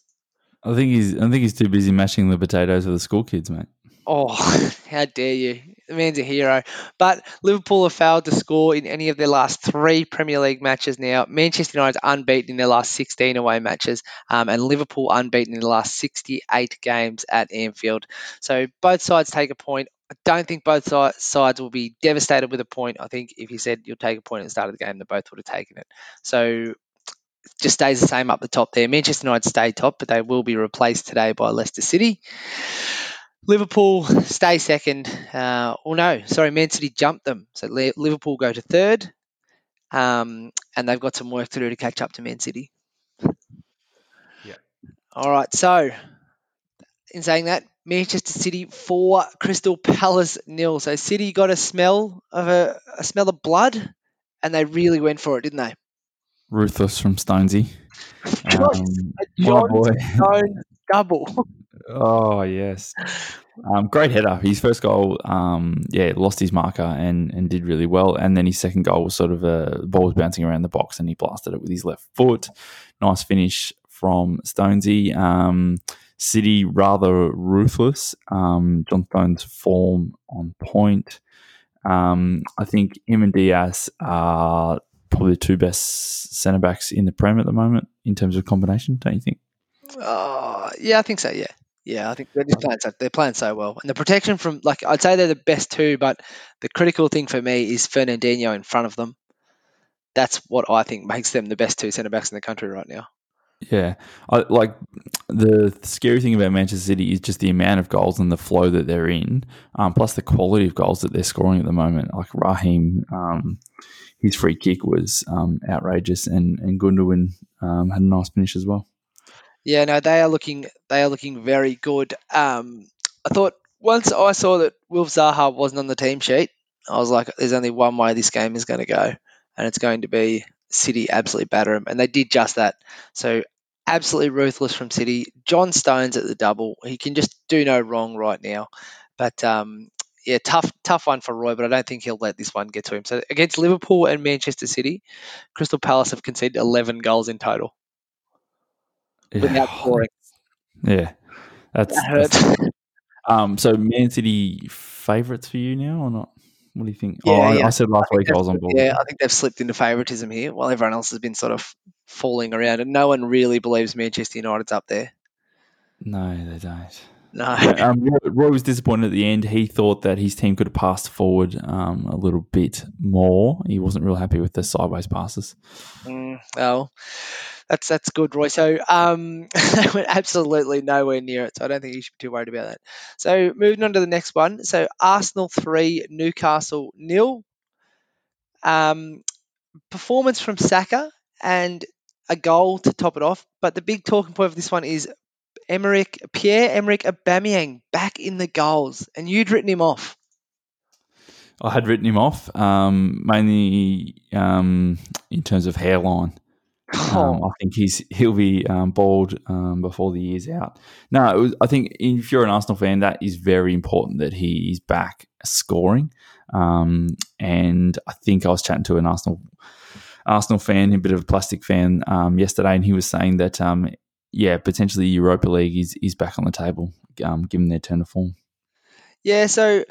[SPEAKER 1] I think he's, I think he's too busy mashing the potatoes for the school kids, mate.
[SPEAKER 2] Oh, how dare you! The man's a hero. But Liverpool have failed to score in any of their last three Premier League matches now. Manchester United unbeaten in their last 16 away matches, um, and Liverpool unbeaten in the last 68 games at Anfield. So both sides take a point. I don't think both sides will be devastated with a point. I think if you said you'll take a point at the start of the game, they both would have taken it. So just stays the same up the top there. Manchester United stay top, but they will be replaced today by Leicester City. Liverpool stay second. Uh, oh no, sorry, Man City jumped them. So Liverpool go to third, um, and they've got some work to do to catch up to Man City.
[SPEAKER 1] Yeah.
[SPEAKER 2] All right, so in saying that, Manchester City four, Crystal Palace nil. So City got a smell of a, a smell of blood, and they really went for it, didn't they?
[SPEAKER 1] Ruthless from Stonesy. Um,
[SPEAKER 2] John
[SPEAKER 1] boy.
[SPEAKER 2] Stone double.
[SPEAKER 1] Oh yes, um, great header. His first goal, um, yeah, lost his marker and and did really well. And then his second goal was sort of a ball was bouncing around the box and he blasted it with his left foot. Nice finish from Stonesy. Um, City rather ruthless. Um, John Stones' form on point. Um, I think him and Dias are probably the two best centre backs in the Prem at the moment in terms of combination. Don't you think?
[SPEAKER 2] Oh, yeah, I think so. Yeah, yeah, I think they're just playing so they're playing so well, and the protection from like I'd say they're the best two, but the critical thing for me is Fernandinho in front of them. That's what I think makes them the best two centre backs in the country right now.
[SPEAKER 1] Yeah, I, like the scary thing about Manchester City is just the amount of goals and the flow that they're in, um, plus the quality of goals that they're scoring at the moment. Like Raheem, um, his free kick was um, outrageous, and and Gundogan um, had a nice finish as well.
[SPEAKER 2] Yeah, no, they are looking they are looking very good. Um, I thought once I saw that Wilf Zaha wasn't on the team sheet, I was like, "There's only one way this game is going to go, and it's going to be City absolutely batter them," and they did just that. So absolutely ruthless from City. John Stones at the double, he can just do no wrong right now. But um, yeah, tough tough one for Roy, but I don't think he'll let this one get to him. So against Liverpool and Manchester City, Crystal Palace have conceded 11 goals in total without scoring.
[SPEAKER 1] Yeah, that's,
[SPEAKER 2] That hurt.
[SPEAKER 1] that's um. So Man City favourites for you now or not? What do you think?
[SPEAKER 2] Yeah,
[SPEAKER 1] oh, I,
[SPEAKER 2] yeah.
[SPEAKER 1] I said last
[SPEAKER 2] I
[SPEAKER 1] week I was on board.
[SPEAKER 2] Yeah, I think they've slipped into favouritism here, while everyone else has been sort of falling around, and no one really believes Manchester United's up there.
[SPEAKER 1] No, they don't.
[SPEAKER 2] No.
[SPEAKER 1] um, Roy, was disappointed at the end. He thought that his team could have passed forward um, a little bit more. He wasn't real happy with the sideways passes.
[SPEAKER 2] Mm, well, that's that's good, Roy. So um, they went absolutely nowhere near it. So I don't think you should be too worried about that. So moving on to the next one. So Arsenal three, Newcastle nil. Um, performance from Saka and a goal to top it off. But the big talking point of this one is Emerick Pierre Emerick Aubameyang back in the goals, and you'd written him off.
[SPEAKER 1] I had written him off, um, mainly um, in terms of hairline. Um, I think he's he'll be um, bald um, before the year's out. No, it was, I think if you're an Arsenal fan, that is very important that he is back scoring. Um, and I think I was chatting to an Arsenal Arsenal fan, a bit of a plastic fan, um, yesterday, and he was saying that um, yeah, potentially Europa League is is back on the table, um, given their turn of form.
[SPEAKER 2] Yeah, so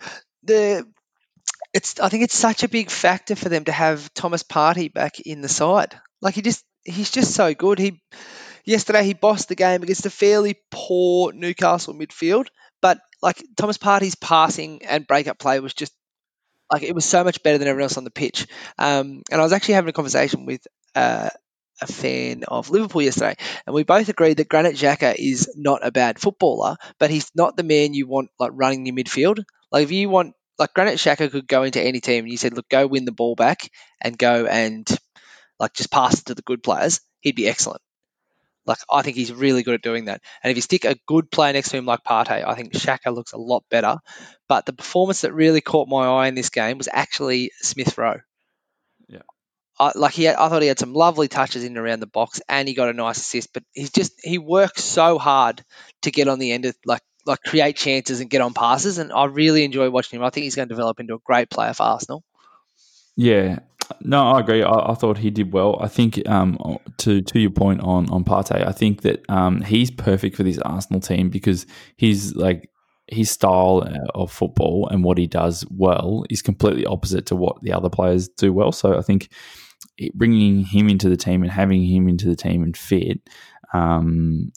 [SPEAKER 2] the it's I think it's such a big factor for them to have Thomas Partey back in the side. Like he just he's just so good. He yesterday he bossed the game against a fairly poor Newcastle midfield, but like Thomas Partey's passing and breakup play was just like it was so much better than everyone else on the pitch. Um, and I was actually having a conversation with uh, a fan of Liverpool yesterday, and we both agreed that Granit Xhaka is not a bad footballer, but he's not the man you want like running your midfield. Like if you want like Granit Xhaka could go into any team and you said, look, go win the ball back and go and like just pass it to the good players, he'd be excellent. Like I think he's really good at doing that. And if you stick a good player next to him like Partey, I think Xhaka looks a lot better. But the performance that really caught my eye in this game was actually Smith Rowe.
[SPEAKER 1] Yeah.
[SPEAKER 2] I, like he, had, I thought he had some lovely touches in and around the box, and he got a nice assist. But he's just he works so hard to get on the end of like like create chances and get on passes, and I really enjoy watching him. I think he's going to develop into a great player for Arsenal.
[SPEAKER 1] Yeah, no, I agree. I, I thought he did well. I think um, to to your point on on Partey, I think that um, he's perfect for this Arsenal team because he's like his style of football and what he does well is completely opposite to what the other players do well. So I think bringing him into the team and having him into the team and fit um,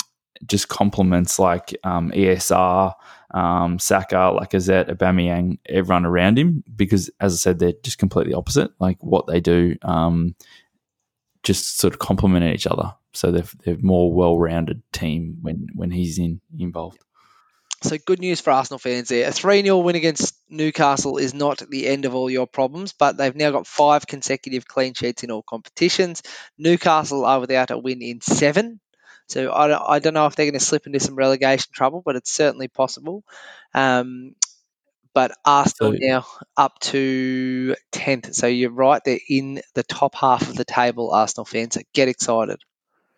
[SPEAKER 1] just complements like um, ESR, um, Saka, Lacazette, Aubameyang, everyone around him. Because as I said, they're just completely opposite. Like what they do, um, just sort of complement each other. So they're they're more well rounded team when when he's in involved.
[SPEAKER 2] So good news for Arsenal fans there. A 3 0 win against Newcastle is not the end of all your problems, but they've now got five consecutive clean sheets in all competitions. Newcastle are without a win in seven. So I don't, I don't know if they're going to slip into some relegation trouble, but it's certainly possible. Um, but Arsenal
[SPEAKER 1] So-
[SPEAKER 2] now up to 10th. So you're right, they're in the top half of the table, Arsenal fans. So get excited.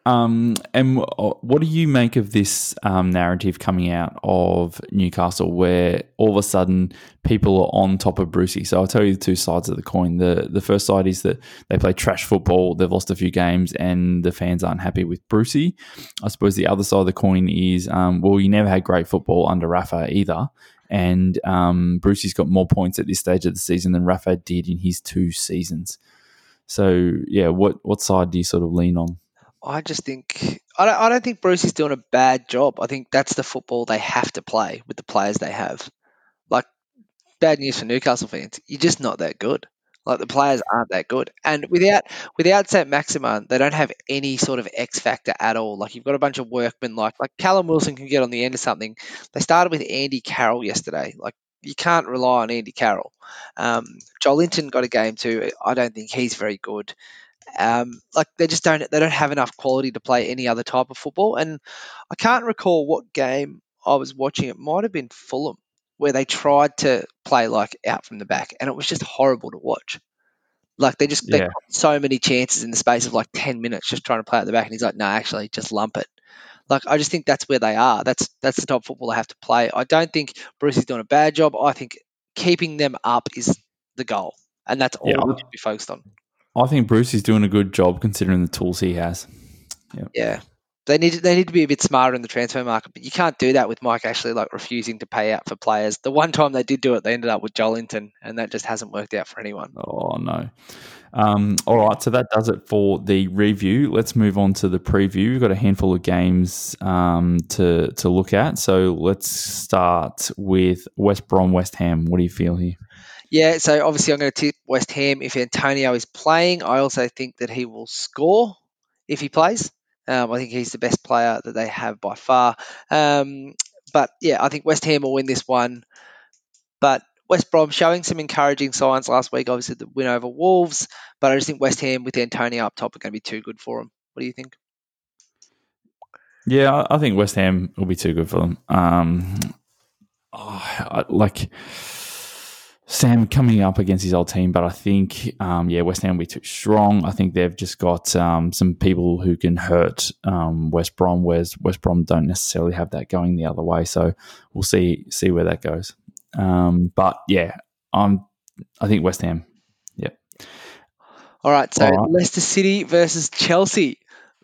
[SPEAKER 1] Um, and what do you make of this um, narrative coming out of Newcastle, where all of a sudden people are on top of Brucey? So I'll tell you the two sides of the coin. The the first side is that they play trash football, they've lost a few games, and the fans aren't happy with Brucey. I suppose the other side of the coin is, um, well, you never had great football under Rafa either. And um, Brucey's got more points at this stage of the season than Rafa did in his two seasons. So yeah, what what side do you sort of lean on?
[SPEAKER 2] I just think I don't, I don't think Bruce is doing a bad job. I think that's the football they have to play with the players they have. Like bad news for Newcastle fans, you're just not that good. Like the players aren't that good, and without without Saint Maximin, they don't have any sort of X factor at all. Like you've got a bunch of workmen, like like Callum Wilson can get on the end of something. They started with Andy Carroll yesterday. Like you can't rely on Andy Carroll. Um, Joelinton got a game too. I don't think he's very good. Um, like they just don't they don't have enough quality to play any other type of football. And I can't recall what game I was watching. It might have been Fulham where they tried to play like out from the back, and it was just horrible to watch. Like they just they
[SPEAKER 1] Yeah.
[SPEAKER 2] got so many chances in the space of like ten minutes just trying to play at the back, and he's like, no, actually, just lump it. Like I just think that's where they are. That's that's the type of football they have to play. I don't think Bruce is doing a bad job. I think keeping them up is the goal, and that's all
[SPEAKER 1] Yeah.
[SPEAKER 2] we should be focused on.
[SPEAKER 1] I think Bruce is doing a good job considering the tools he has.
[SPEAKER 2] Yeah. They need they need to be a bit smarter in the transfer market, but you can't do that with Mike actually like refusing to pay out for players. The one time they did do it, they ended up with Joelinton, and that just hasn't worked out for anyone.
[SPEAKER 1] Oh no. Um, all right, so that does it for the review. Let's move on to the preview. We've got a handful of games um, to to look at. So let's start with West Brom, West Ham. What do you feel here?
[SPEAKER 2] Yeah, so obviously I'm going to tip West Ham if Antonio is playing. I also think that he will score if he plays. Um, I think he's the best player that they have by far. Um, but yeah, I think West Ham will win this one. But West Brom showing some encouraging signs last week, obviously the win over Wolves. But I just think West Ham with Antonio up top are going to be too good for them. What do you think?
[SPEAKER 1] Yeah, I think West Ham will be too good for them. Um, oh, I- like Sam coming up against his old team, but I think um, yeah, West Ham will be too strong. I think they've just got um, some people who can hurt um, West Brom, whereas West Brom don't necessarily have that going the other way. So we'll see see where that goes. Um, but yeah, I'm I think West Ham. Yep.
[SPEAKER 2] All right, so
[SPEAKER 1] All right.
[SPEAKER 2] Leicester City versus Chelsea,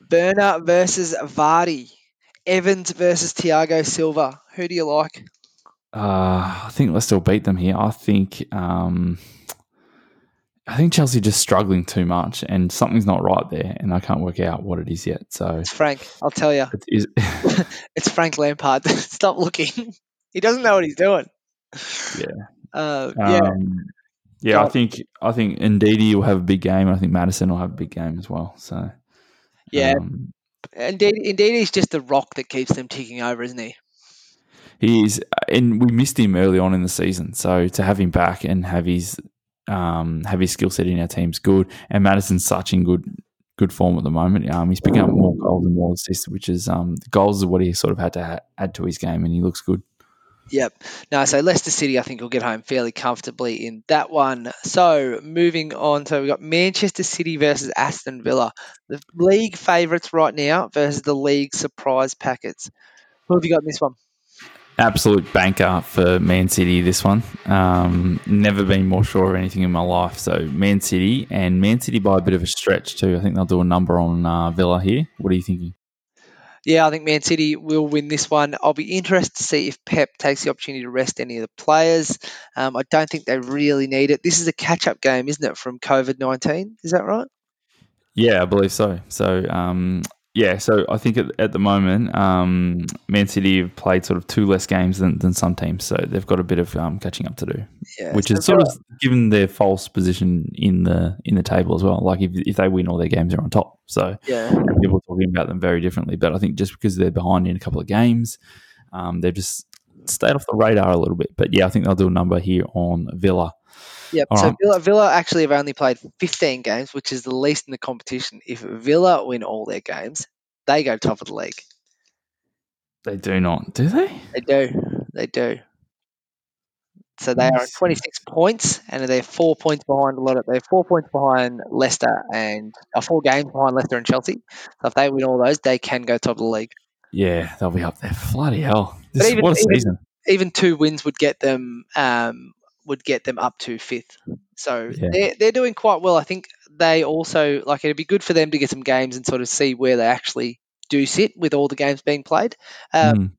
[SPEAKER 2] Werner versus Vardy, Evans versus Thiago Silva. Who do you like?
[SPEAKER 1] Uh, I think Leicester will still beat them here. I think um, I think Chelsea just struggling too much, and something's not right there, and I can't work out what it is yet. So
[SPEAKER 2] It's Frank. I'll tell you.
[SPEAKER 1] it is.
[SPEAKER 2] It's Frank Lampard. Stop looking. he doesn't know what he's doing.
[SPEAKER 1] Yeah.
[SPEAKER 2] Uh, yeah.
[SPEAKER 1] Um, yeah, I think I think Ndidi will have a big game. I think Maddison will have a big game as well. So
[SPEAKER 2] yeah.
[SPEAKER 1] um,
[SPEAKER 2] Ndidi, Ndidi, he's just the rock that keeps them ticking over, isn't he?
[SPEAKER 1] He is, and we missed him early on in the season. So to have him back and have his um, have his skill set in our team's good. And Maddison's such in good good form at the moment. Um, he's picking up more goals and more assists, which is um, goals is what he sort of had to ha- add to his game, and he looks good.
[SPEAKER 2] Yep. No, so Leicester City, I think, will get home fairly comfortably in that one. So moving on, so we've got Manchester City versus Aston Villa, the league favourites right now versus the league surprise packets. Who have you got in this one?
[SPEAKER 1] Absolute banker for Man City. This one, um, never been more sure of anything in my life. So Man City and Man City by a bit of a stretch too. I think they'll do a number on uh, Villa here. What are you thinking?
[SPEAKER 2] Yeah, I think Man City will win this one. I'll be interested to see if Pep takes the opportunity to rest any of the players. Um, I don't think they really need it. This is a catch-up game, isn't it, from COVID nineteen? Is that right?
[SPEAKER 1] Yeah, I believe so. So, um, yeah, so I think at, at the moment, um, Man City have played sort of two less games than, than some teams, so they've got a bit of um, catching up to do,
[SPEAKER 2] Yeah.
[SPEAKER 1] which is sort of given their false position in the in the table as well. Like if, if they win all their games, they're on top. So
[SPEAKER 2] yeah.
[SPEAKER 1] people are talking about them very differently. But I think just because they're behind in a couple of games, um, they've just stayed off the radar a little bit. But yeah, I think they'll do a number here on Villa.
[SPEAKER 2] Yep.
[SPEAKER 1] All
[SPEAKER 2] so
[SPEAKER 1] right.
[SPEAKER 2] Villa, Villa actually have only played 15 games, which is the least in the competition. If Villa win all their games, they go top of the league.
[SPEAKER 1] They do not, do they?
[SPEAKER 2] They do. They do. So they are 26 points, and they're four points behind a lot of. They're four points behind Leicester and uh, four games behind Leicester and Chelsea. So if they win all those, they can go top of the league.
[SPEAKER 1] Yeah, they'll be up there. Bloody hell! This,
[SPEAKER 2] even-
[SPEAKER 1] what a
[SPEAKER 2] even-
[SPEAKER 1] season!
[SPEAKER 2] Even two wins would get them um, would get them up to fifth. So
[SPEAKER 1] Yeah.
[SPEAKER 2] they're they're doing quite well. I think they also like it'd be good for them to get some games and sort of see where they actually do sit with all the games being played. Um,
[SPEAKER 1] Mm.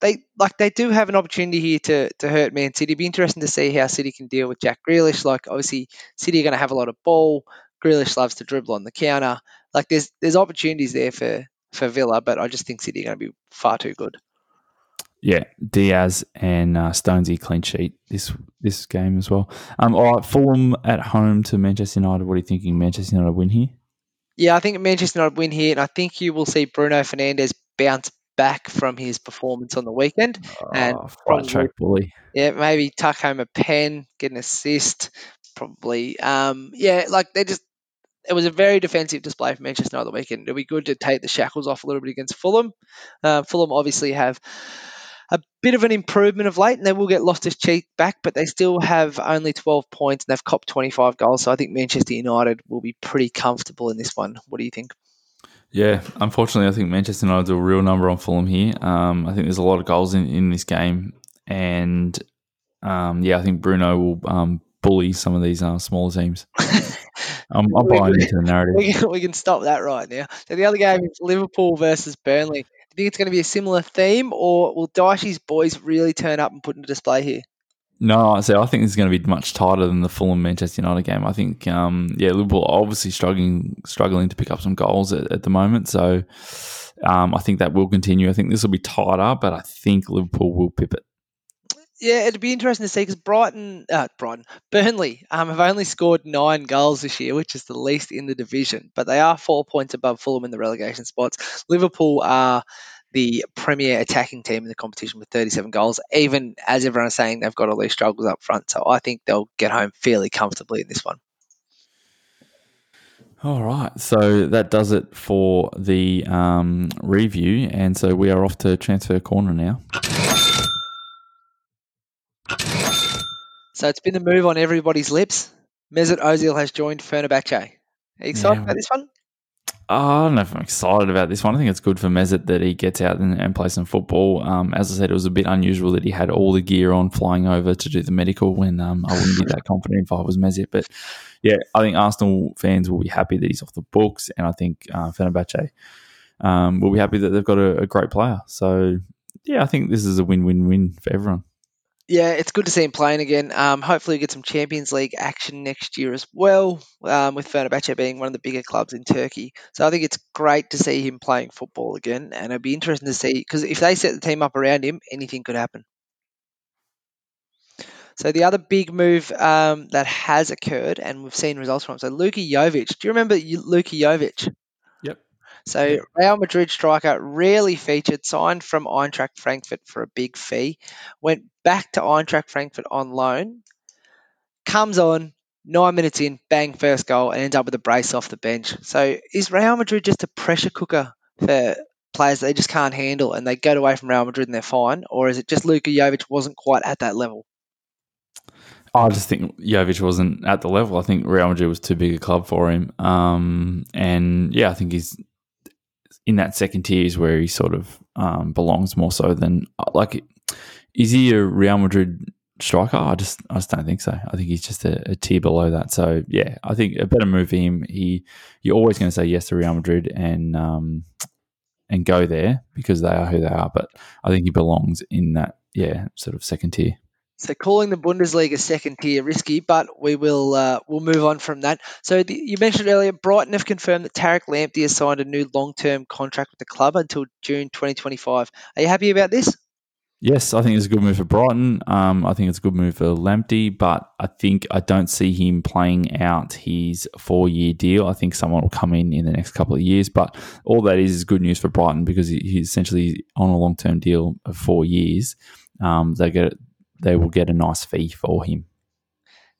[SPEAKER 2] they like they do have an opportunity here to to hurt Man City. It'd be interesting to see how City can deal with Jack Grealish. Like obviously City are going to have a lot of ball. Grealish loves to dribble on the counter. Like there's there's opportunities there for for Villa, but I just think City are going to be far too good.
[SPEAKER 1] Yeah, Dias and uh, Stonesy clean sheet this this game as well. Um, all right, Fulham at home to Manchester United. What are you thinking? Manchester United win here?
[SPEAKER 2] Yeah, I think Manchester United win here, and I think you will see Bruno Fernandes bounce back from his performance on the weekend. And
[SPEAKER 1] oh, right
[SPEAKER 2] probably-
[SPEAKER 1] track bully.
[SPEAKER 2] Yeah, maybe tuck home a pen, get an assist, probably. Um, yeah, like they just. It was a very defensive display for Manchester United the weekend. It'll be good to take the shackles off a little bit against Fulham. Uh, Fulham obviously have a bit of an improvement of late, and they will get lost Loftus Cheek back, but they still have only 12 points and they've copped 25 goals. So I think Manchester United will be pretty comfortable in this one. What do you think?
[SPEAKER 1] Yeah, unfortunately, I think Manchester United do a real number on Fulham here. Um, I think there's a lot of goals in, in this game, and um, yeah, I think Bruno will um, bully some of these uh, smaller teams. I'm, I'm buying into the narrative.
[SPEAKER 2] we can, we can stop that right now. So the other game is Liverpool versus Burnley. Do you think it's going to be a similar theme, or will Dyche's boys really turn up and put in a display here?
[SPEAKER 1] No, so I think it's going to be much tighter than the Fulham Manchester United game. I think, um, yeah, Liverpool are obviously struggling struggling to pick up some goals at, at the moment. So um, I think that will continue. I think this will be tighter, but I think Liverpool will pip it.
[SPEAKER 2] Yeah, it'd be interesting to see because Brighton, uh, Brighton, Burnley um, have only scored nine goals this year, which is the least in the division. But they are four points above Fulham in the relegation spots. Liverpool are the premier attacking team in the competition with 37 goals, even as everyone is saying they've got all these struggles up front. So I think they'll get home fairly comfortably in this one.
[SPEAKER 1] All right, so that does it for the um, review, and so we are off to transfer corner now.
[SPEAKER 2] So it's been a move on everybody's lips. Mesut Ozil has joined Fenerbahce. Are you excited
[SPEAKER 1] Yeah.
[SPEAKER 2] about this one?
[SPEAKER 1] Oh, I don't know if I'm excited about this one. I think it's good for Mesut that he gets out and, and plays some football. Um, as I said, it was a bit unusual that he had all the gear on flying over to do the medical when um, I wouldn't be that confident if I was Mesut. But yeah, I think Arsenal fans will be happy that he's off the books, and I think uh, Fenerbahce um, will be happy that they've got a, a great player. So yeah, I think this is a win-win-win for everyone.
[SPEAKER 2] Yeah, it's good to see him playing again. Um, hopefully, we get some Champions League action next year as well, um, with Fenerbahce being one of the bigger clubs in Turkey. So I think it's great to see him playing football again, and it'd be interesting to see because if they set the team up around him, anything could happen. So the other big move um, that has occurred, and we've seen results from, so Luka Jovic. Do you remember Luka Jovic? So. Real Madrid striker rarely featured, signed from Eintracht Frankfurt for a big fee, went back to Eintracht Frankfurt on loan, comes on nine minutes in, bang, first goal, and ends up with a brace off the bench. So is Real Madrid just a pressure cooker for players they just can't handle and they get away from Real Madrid and they're fine, or is it just Luka Jovic wasn't quite at that level?
[SPEAKER 1] I just think Jovic wasn't at the level. I think Real Madrid was too big a club for him. Um, and yeah, I think he's in that second tier is where he sort of um, belongs more so than like. Is he a Real Madrid striker? I just I just don't think so. I think he's just a, a tier below that. So yeah, I think a better move for him. He you're always going to say yes to Real Madrid and um, and go there because they are who they are. But I think he belongs in that yeah sort of second tier.
[SPEAKER 2] So calling the Bundesliga second tier risky, but we will uh, we'll move on from that. So the, you mentioned earlier, Brighton have confirmed that Tariq Lamptey has signed a new long-term contract with the club until June 2025. Are you happy about this?
[SPEAKER 1] Yes, I think it's a good move for Brighton. Um, I think it's a good move for Lamptey, but I think I don't see him playing out his four-year deal. I think someone will come in in the next couple of years, but all that is is good news for Brighton because he's essentially on a long-term deal of four years. Um, they get they will get a nice fee for him.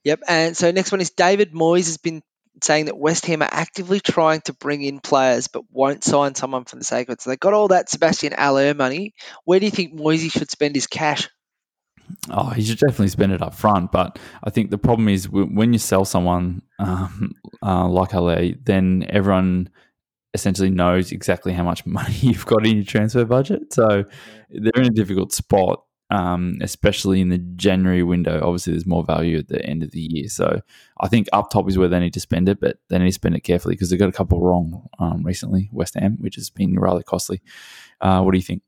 [SPEAKER 2] Yep. And so next one is David Moyes has been saying that West Ham are actively trying to bring in players but won't sign someone for the sake of it. So they got all that Sebastien Haller money. Where do you think Moyesy should spend his cash?
[SPEAKER 1] Oh, he should definitely spend it up front. But I think the problem is when you sell someone um, uh, like Haller, then everyone essentially knows exactly how much money you've got in your transfer budget. So they're in a difficult spot um, especially in the January window. Obviously, there's more value at the end of the year. So I think up top is where they need to spend it, but they need to spend it carefully because they got a couple wrong um, recently, West Ham, which has been rather costly. Uh, what do you think?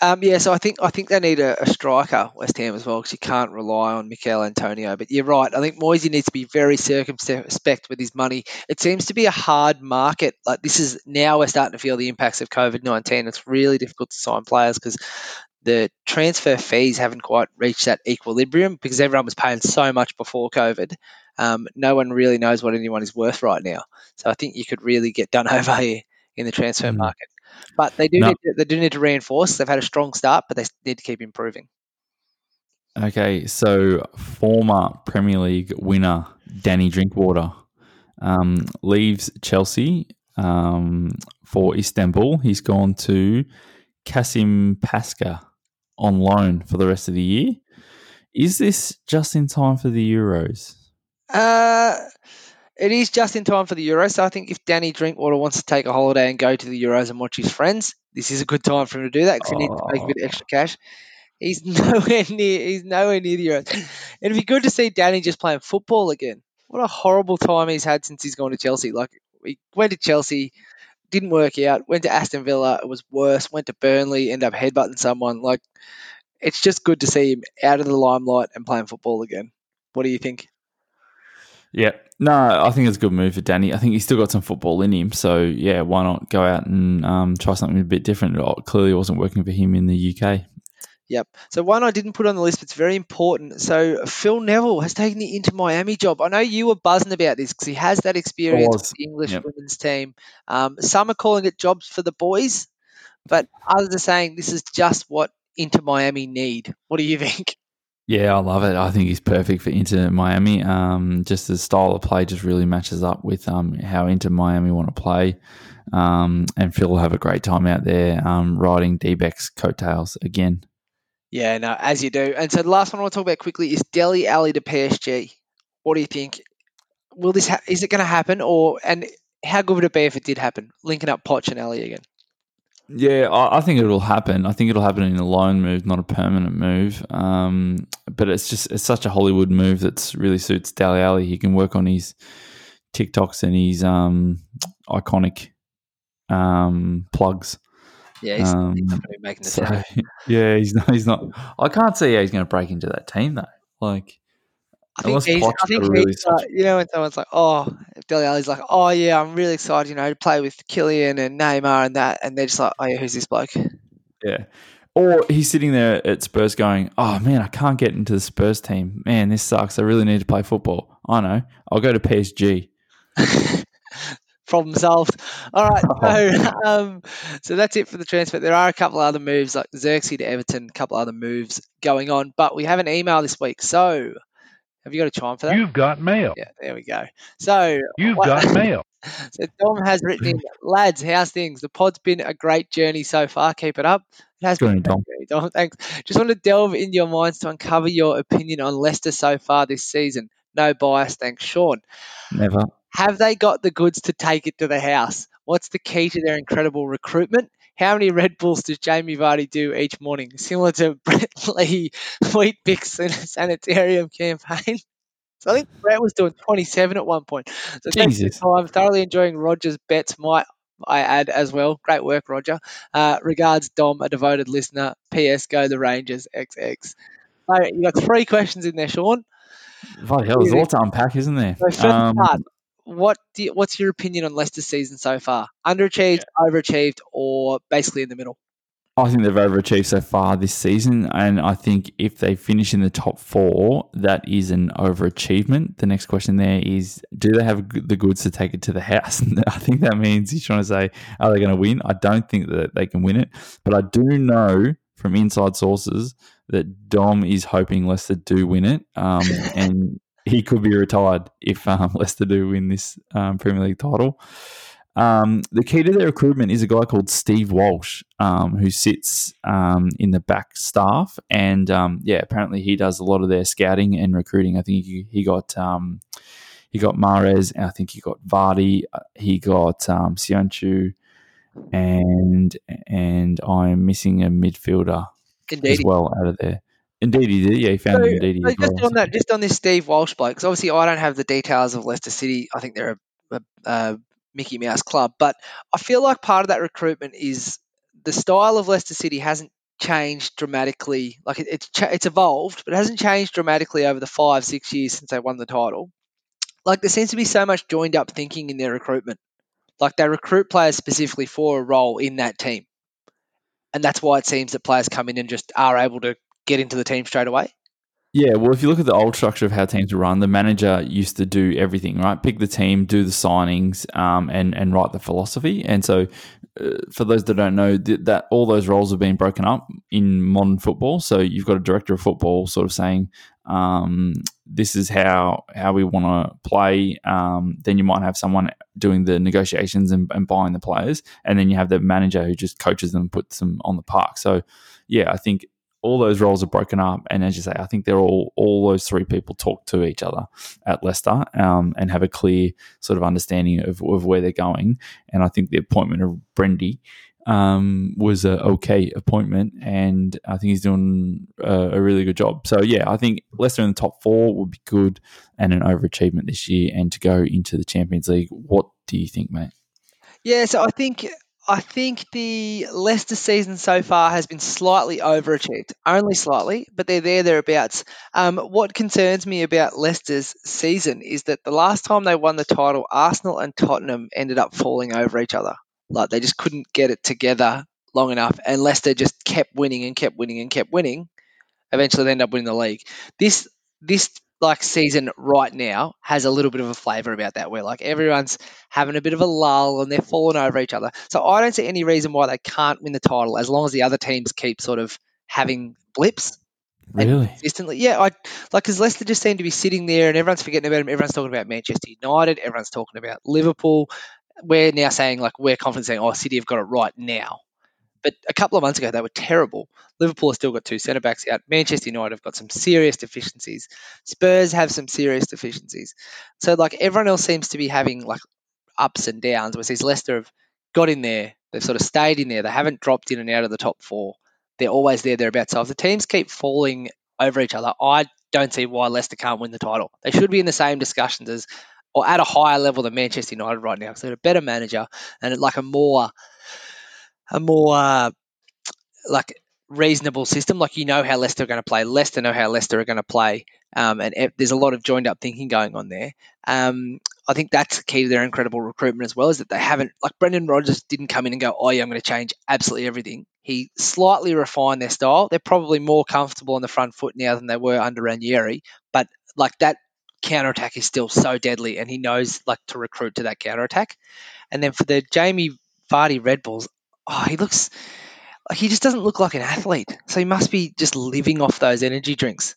[SPEAKER 2] Um, yeah, so I think I think they need a, a striker, West Ham as well, because you can't rely on Michail Antonio. But you're right. I think Moyesy needs to be very circumspect with his money. It seems to be a hard market. Like this is now we're starting to feel the impacts of COVID nineteen. It's really difficult to sign players because the transfer fees haven't quite reached that equilibrium because everyone was paying so much before COVID. Um, no one really knows what anyone is worth right now. So I think you could really get done over here in the transfer mm. market. But they do no. need to, they do need to reinforce. They've had a strong start, but they need to keep improving.
[SPEAKER 1] Okay, so former Premier League winner Danny Drinkwater um, leaves Chelsea um, for Istanbul. He's gone to Kasimpasa on loan for the rest of the year. Is this just in time for the Euros?
[SPEAKER 2] Uh, it is just in time for the Euros. So I think if Danny Drinkwater wants to take a holiday and go to the Euros and watch his friends, this is a good time for him to do that because he needs to make a bit of extra cash. He's nowhere near. He's nowhere near the Euros. It'd be good to see Danny just playing football again. What a horrible time he's had since he's gone to Chelsea. Like he went to Chelsea, didn't work out. Went to Aston Villa, it was worse. Went to Burnley, ended up headbutting someone. Like it's just good to see him out of the limelight and playing football again. What do you think?
[SPEAKER 1] Yeah, no, I think it's a good move for Danny. I think he's still got some football in him, so yeah, why not go out and um, try something a bit different? It clearly wasn't working for him in the UK.
[SPEAKER 2] Yep. So one I didn't put on the list, but it's very important. So Phil Neville has taken the Inter Miami job. I know you were buzzing about this because he has that experience with the English yep. women's team. Um, some are calling it jobs for the boys, but others are saying this is just what Inter Miami need. What do you think?
[SPEAKER 1] Yeah, I love it. I think he's perfect for Inter Miami. Um, just the style of play just really matches up with um, how Inter Miami want to play. Um, and Phil will have a great time out there um, riding D-Beck's coattails again.
[SPEAKER 2] Yeah, no, as you do. And so the last one I want to talk about quickly is Dele Alli to PSG. What do you think? Will this ha- is it going to happen, or and how good would it be if it did happen, linking up Poch and Alli again?
[SPEAKER 1] Yeah, I, I think it'll happen. I think it'll happen in a loan move, not a permanent move. Um, but it's just it's such a Hollywood move that really suits Dele Alli. He can work on his TikToks and his um, iconic um, plugs.
[SPEAKER 2] Yeah, he's, um, he's making the so,
[SPEAKER 1] Yeah, he's not. He's not. I can't see how he's going to break into that team though. Like,
[SPEAKER 2] I think he's. I think really he's. Uh, you know, when someone's like, "Oh," Dele Alli's like, "Oh yeah, I'm really excited," you know, to play with Kylian and Neymar and that, and they're just like, "Oh yeah, who's this bloke?"
[SPEAKER 1] Yeah. Or he's sitting there at Spurs going, "Oh man, I can't get into the Spurs team. Man, this sucks. I really need to play football. I know. I'll go to PSG."
[SPEAKER 2] problem solved. All right, so um, so that's it for the transfer. There are a couple other moves like Xerxes to Everton, a couple other moves going on, but we have an email this week. So have you got a chime for that?
[SPEAKER 3] You've got mail.
[SPEAKER 2] Yeah, there we go. So
[SPEAKER 3] you've what, got mail.
[SPEAKER 2] so Dom has written in, lads, how's things? The pod's been a great journey so far. Keep it up. It has been Dom. Dom. Thanks. Just want to delve into your minds to uncover your opinion on Leicester so far this season. No bias, thanks, Sean.
[SPEAKER 1] Never.
[SPEAKER 2] Have they got the goods to take it to the house? What's the key to their incredible recruitment? How many Red Bulls does Jamie Vardy do each morning? Similar to Brett Lee Weet-Bix in a sanitarium campaign. So I think Brett was doing 27 at one point. So Jesus. I'm thoroughly enjoying Roger's bets. Might I add as well. Great work, Roger. Uh, regards, Dom, a devoted listener. P.S. Go the Rangers. XX. So you got three questions in there, Sean.
[SPEAKER 1] Bloody hell, there's a lot to unpack, isn't there? So
[SPEAKER 2] first um, part, what you, what's your opinion on Leicester's season so far? Underachieved, yeah. overachieved, or basically in the middle?
[SPEAKER 1] I think they've overachieved so far this season, and I think if they finish in the top four, that is an overachievement. The next question there is: Do they have the goods to take it to the house? I think that means he's trying to say, are they going to win? I don't think that they can win it, but I do know from inside sources that Dom is hoping Leicester do win it, um, and he could be retired if um, Leicester do win this um, Premier League title. Um, the key to their recruitment is a guy called Steve Walsh, um, who sits um, in the back staff, and um, yeah, apparently he does a lot of their scouting and recruiting. I think he, he got um, he got Mahrez, and I think he got Vardy, uh, he got um, Söyüncü, and and I'm missing a midfielder
[SPEAKER 2] Ndidi.
[SPEAKER 1] as well out of there. Indeed, he did. Yeah, he found
[SPEAKER 2] So,
[SPEAKER 1] him. Indeed,
[SPEAKER 2] so just
[SPEAKER 1] well.
[SPEAKER 2] on that, just on this Steve Walsh bloke, because obviously I don't have the details of Leicester City. I think they're a, a, a Mickey Mouse club, but I feel like part of that recruitment is the style of Leicester City hasn't changed dramatically. Like it, it's it's evolved, but it hasn't changed dramatically over the five six years since they won the title. Like there seems to be so much joined up thinking in their recruitment. Like they recruit players specifically for a role in that team, and that's why it seems that players come in and just are able to get into the team straight away.
[SPEAKER 1] Yeah, well, if you look at the old structure of how teams were run, the manager used to do everything, right? Pick the team, do the signings, um, and and write the philosophy. And so, uh, for those that don't know, th- that all those roles have been broken up in modern football. So you've got a director of football sort of saying, um, "This is how how we want to play." Um, then you might have someone doing the negotiations and, and buying the players, and then you have the manager who just coaches them, and puts them on the park. So, yeah, I think all those roles are broken up, and as you say, I think they're all all those three people talk to each other at Leicester um, and have a clear sort of understanding of, of where they're going. And I think the appointment of Brendy um, was a okay appointment, and I think he's doing a, a really good job. So yeah, I think Leicester in the top four would be good and an overachievement this year, and to go into the Champions League. What do you think, mate?
[SPEAKER 2] Yeah, so I think I think the Leicester season so far has been slightly overachieved, only slightly, but they're there thereabouts. Um, what concerns me about Leicester's season is that the last time they won the title, Arsenal and Tottenham ended up falling over each other. Like they just couldn't get it together long enough, and Leicester just kept winning and kept winning and kept winning. Eventually, they end up winning the league. This this like season right now has a little bit of a flavour about that, where like everyone's having a bit of a lull and they're falling over each other. So I don't see any reason why they can't win the title as long as the other teams keep sort of having blips
[SPEAKER 1] Really?
[SPEAKER 2] consistently. Yeah, I like because Leicester just seem to be sitting there and everyone's forgetting about them. Everyone's talking about Manchester United. Everyone's talking about Liverpool. We're now saying like we're confident saying, oh, City have got it right now. But a couple of months ago, they were terrible. Liverpool has still got two centre backs out. Manchester United have got some serious deficiencies. Spurs have some serious deficiencies. So like everyone else seems to be having like ups and downs. Whereas Leicester have got in there. They've sort of stayed in there. They haven't dropped in and out of the top four. They're always there, thereabouts. So if the teams keep falling over each other, I don't see why Leicester can't win the title. They should be in the same discussions as, or at a higher level than Manchester United right now. because they're a better manager and like a more, a more uh, like reasonable system. Like you know how Leicester are going to play. Leicester know how Leicester are going to play. Um, and there's a lot of joined up thinking going on there. Um, I think that's the key to their incredible recruitment as well, is that they haven't like Brendan Rodgers didn't come in and go, oh yeah, I'm going to change absolutely everything. He slightly refined their style. They're probably more comfortable on the front foot now than they were under Ranieri, but like that counter attack is still so deadly, and he knows like to recruit to that counter attack. And then for the Jamie Vardy Red Bulls, oh, he looks like he just doesn't look like an athlete. So he must be just living off those energy drinks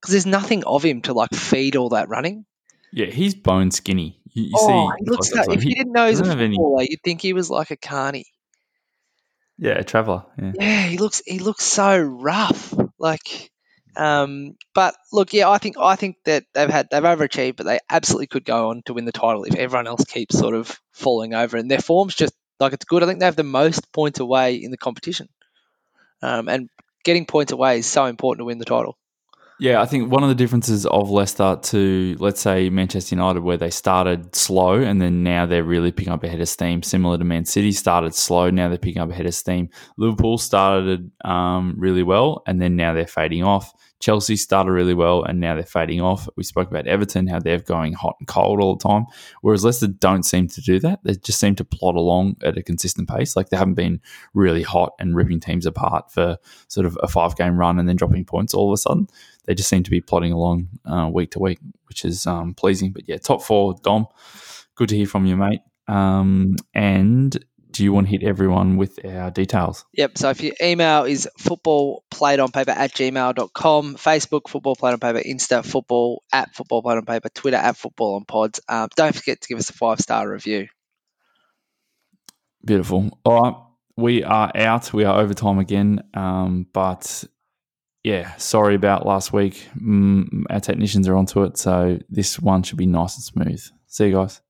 [SPEAKER 2] because there's nothing of him to like feed all that running.
[SPEAKER 1] Yeah, he's bone skinny. You, you
[SPEAKER 2] oh,
[SPEAKER 1] see,
[SPEAKER 2] he looks so, if
[SPEAKER 1] him.
[SPEAKER 2] you didn't know he's a
[SPEAKER 1] doesn't any-
[SPEAKER 2] footballer, you'd think he was like a carny.
[SPEAKER 1] yeah, a traveller. Yeah.
[SPEAKER 2] Yeah, he looks he looks so rough. Like, um, but look, yeah, I think I think that they've had they've overachieved, but they absolutely could go on to win the title if everyone else keeps sort of falling over. And their form's just like it's good. I think they have the most points away in the competition, um, and getting points away is so important to win the title.
[SPEAKER 1] Yeah, I think one of the differences of Leicester to, let's say, Manchester United, where they started slow and then now they're really picking up a head of steam, similar to Man City, started slow, now they're picking up a head of steam. Liverpool started um, really well and then now they're fading off. Chelsea started really well and now they're fading off. We spoke about Everton, how they're going hot and cold all the time, whereas Leicester don't seem to do that. They just seem to plod along at a consistent pace. Like they haven't been really hot and ripping teams apart for sort of a five game run and then dropping points all of a sudden they just seem to be plodding along uh, week to week, which is um, pleasing. But yeah, top four, Dom. Good to hear from you, mate. Um, and do you want to hit everyone with our details?
[SPEAKER 2] Yep. So if your email is football played on paper at gmail.com, Facebook, football played on paper, Insta, football at football played on paper, Twitter at football on pods. Um, don't forget to give us a five star review.
[SPEAKER 1] Beautiful. All right. We are out. We are overtime again. Um, but yeah, sorry about last week. Mm, our technicians are onto it. So this one should be nice and smooth. See you guys.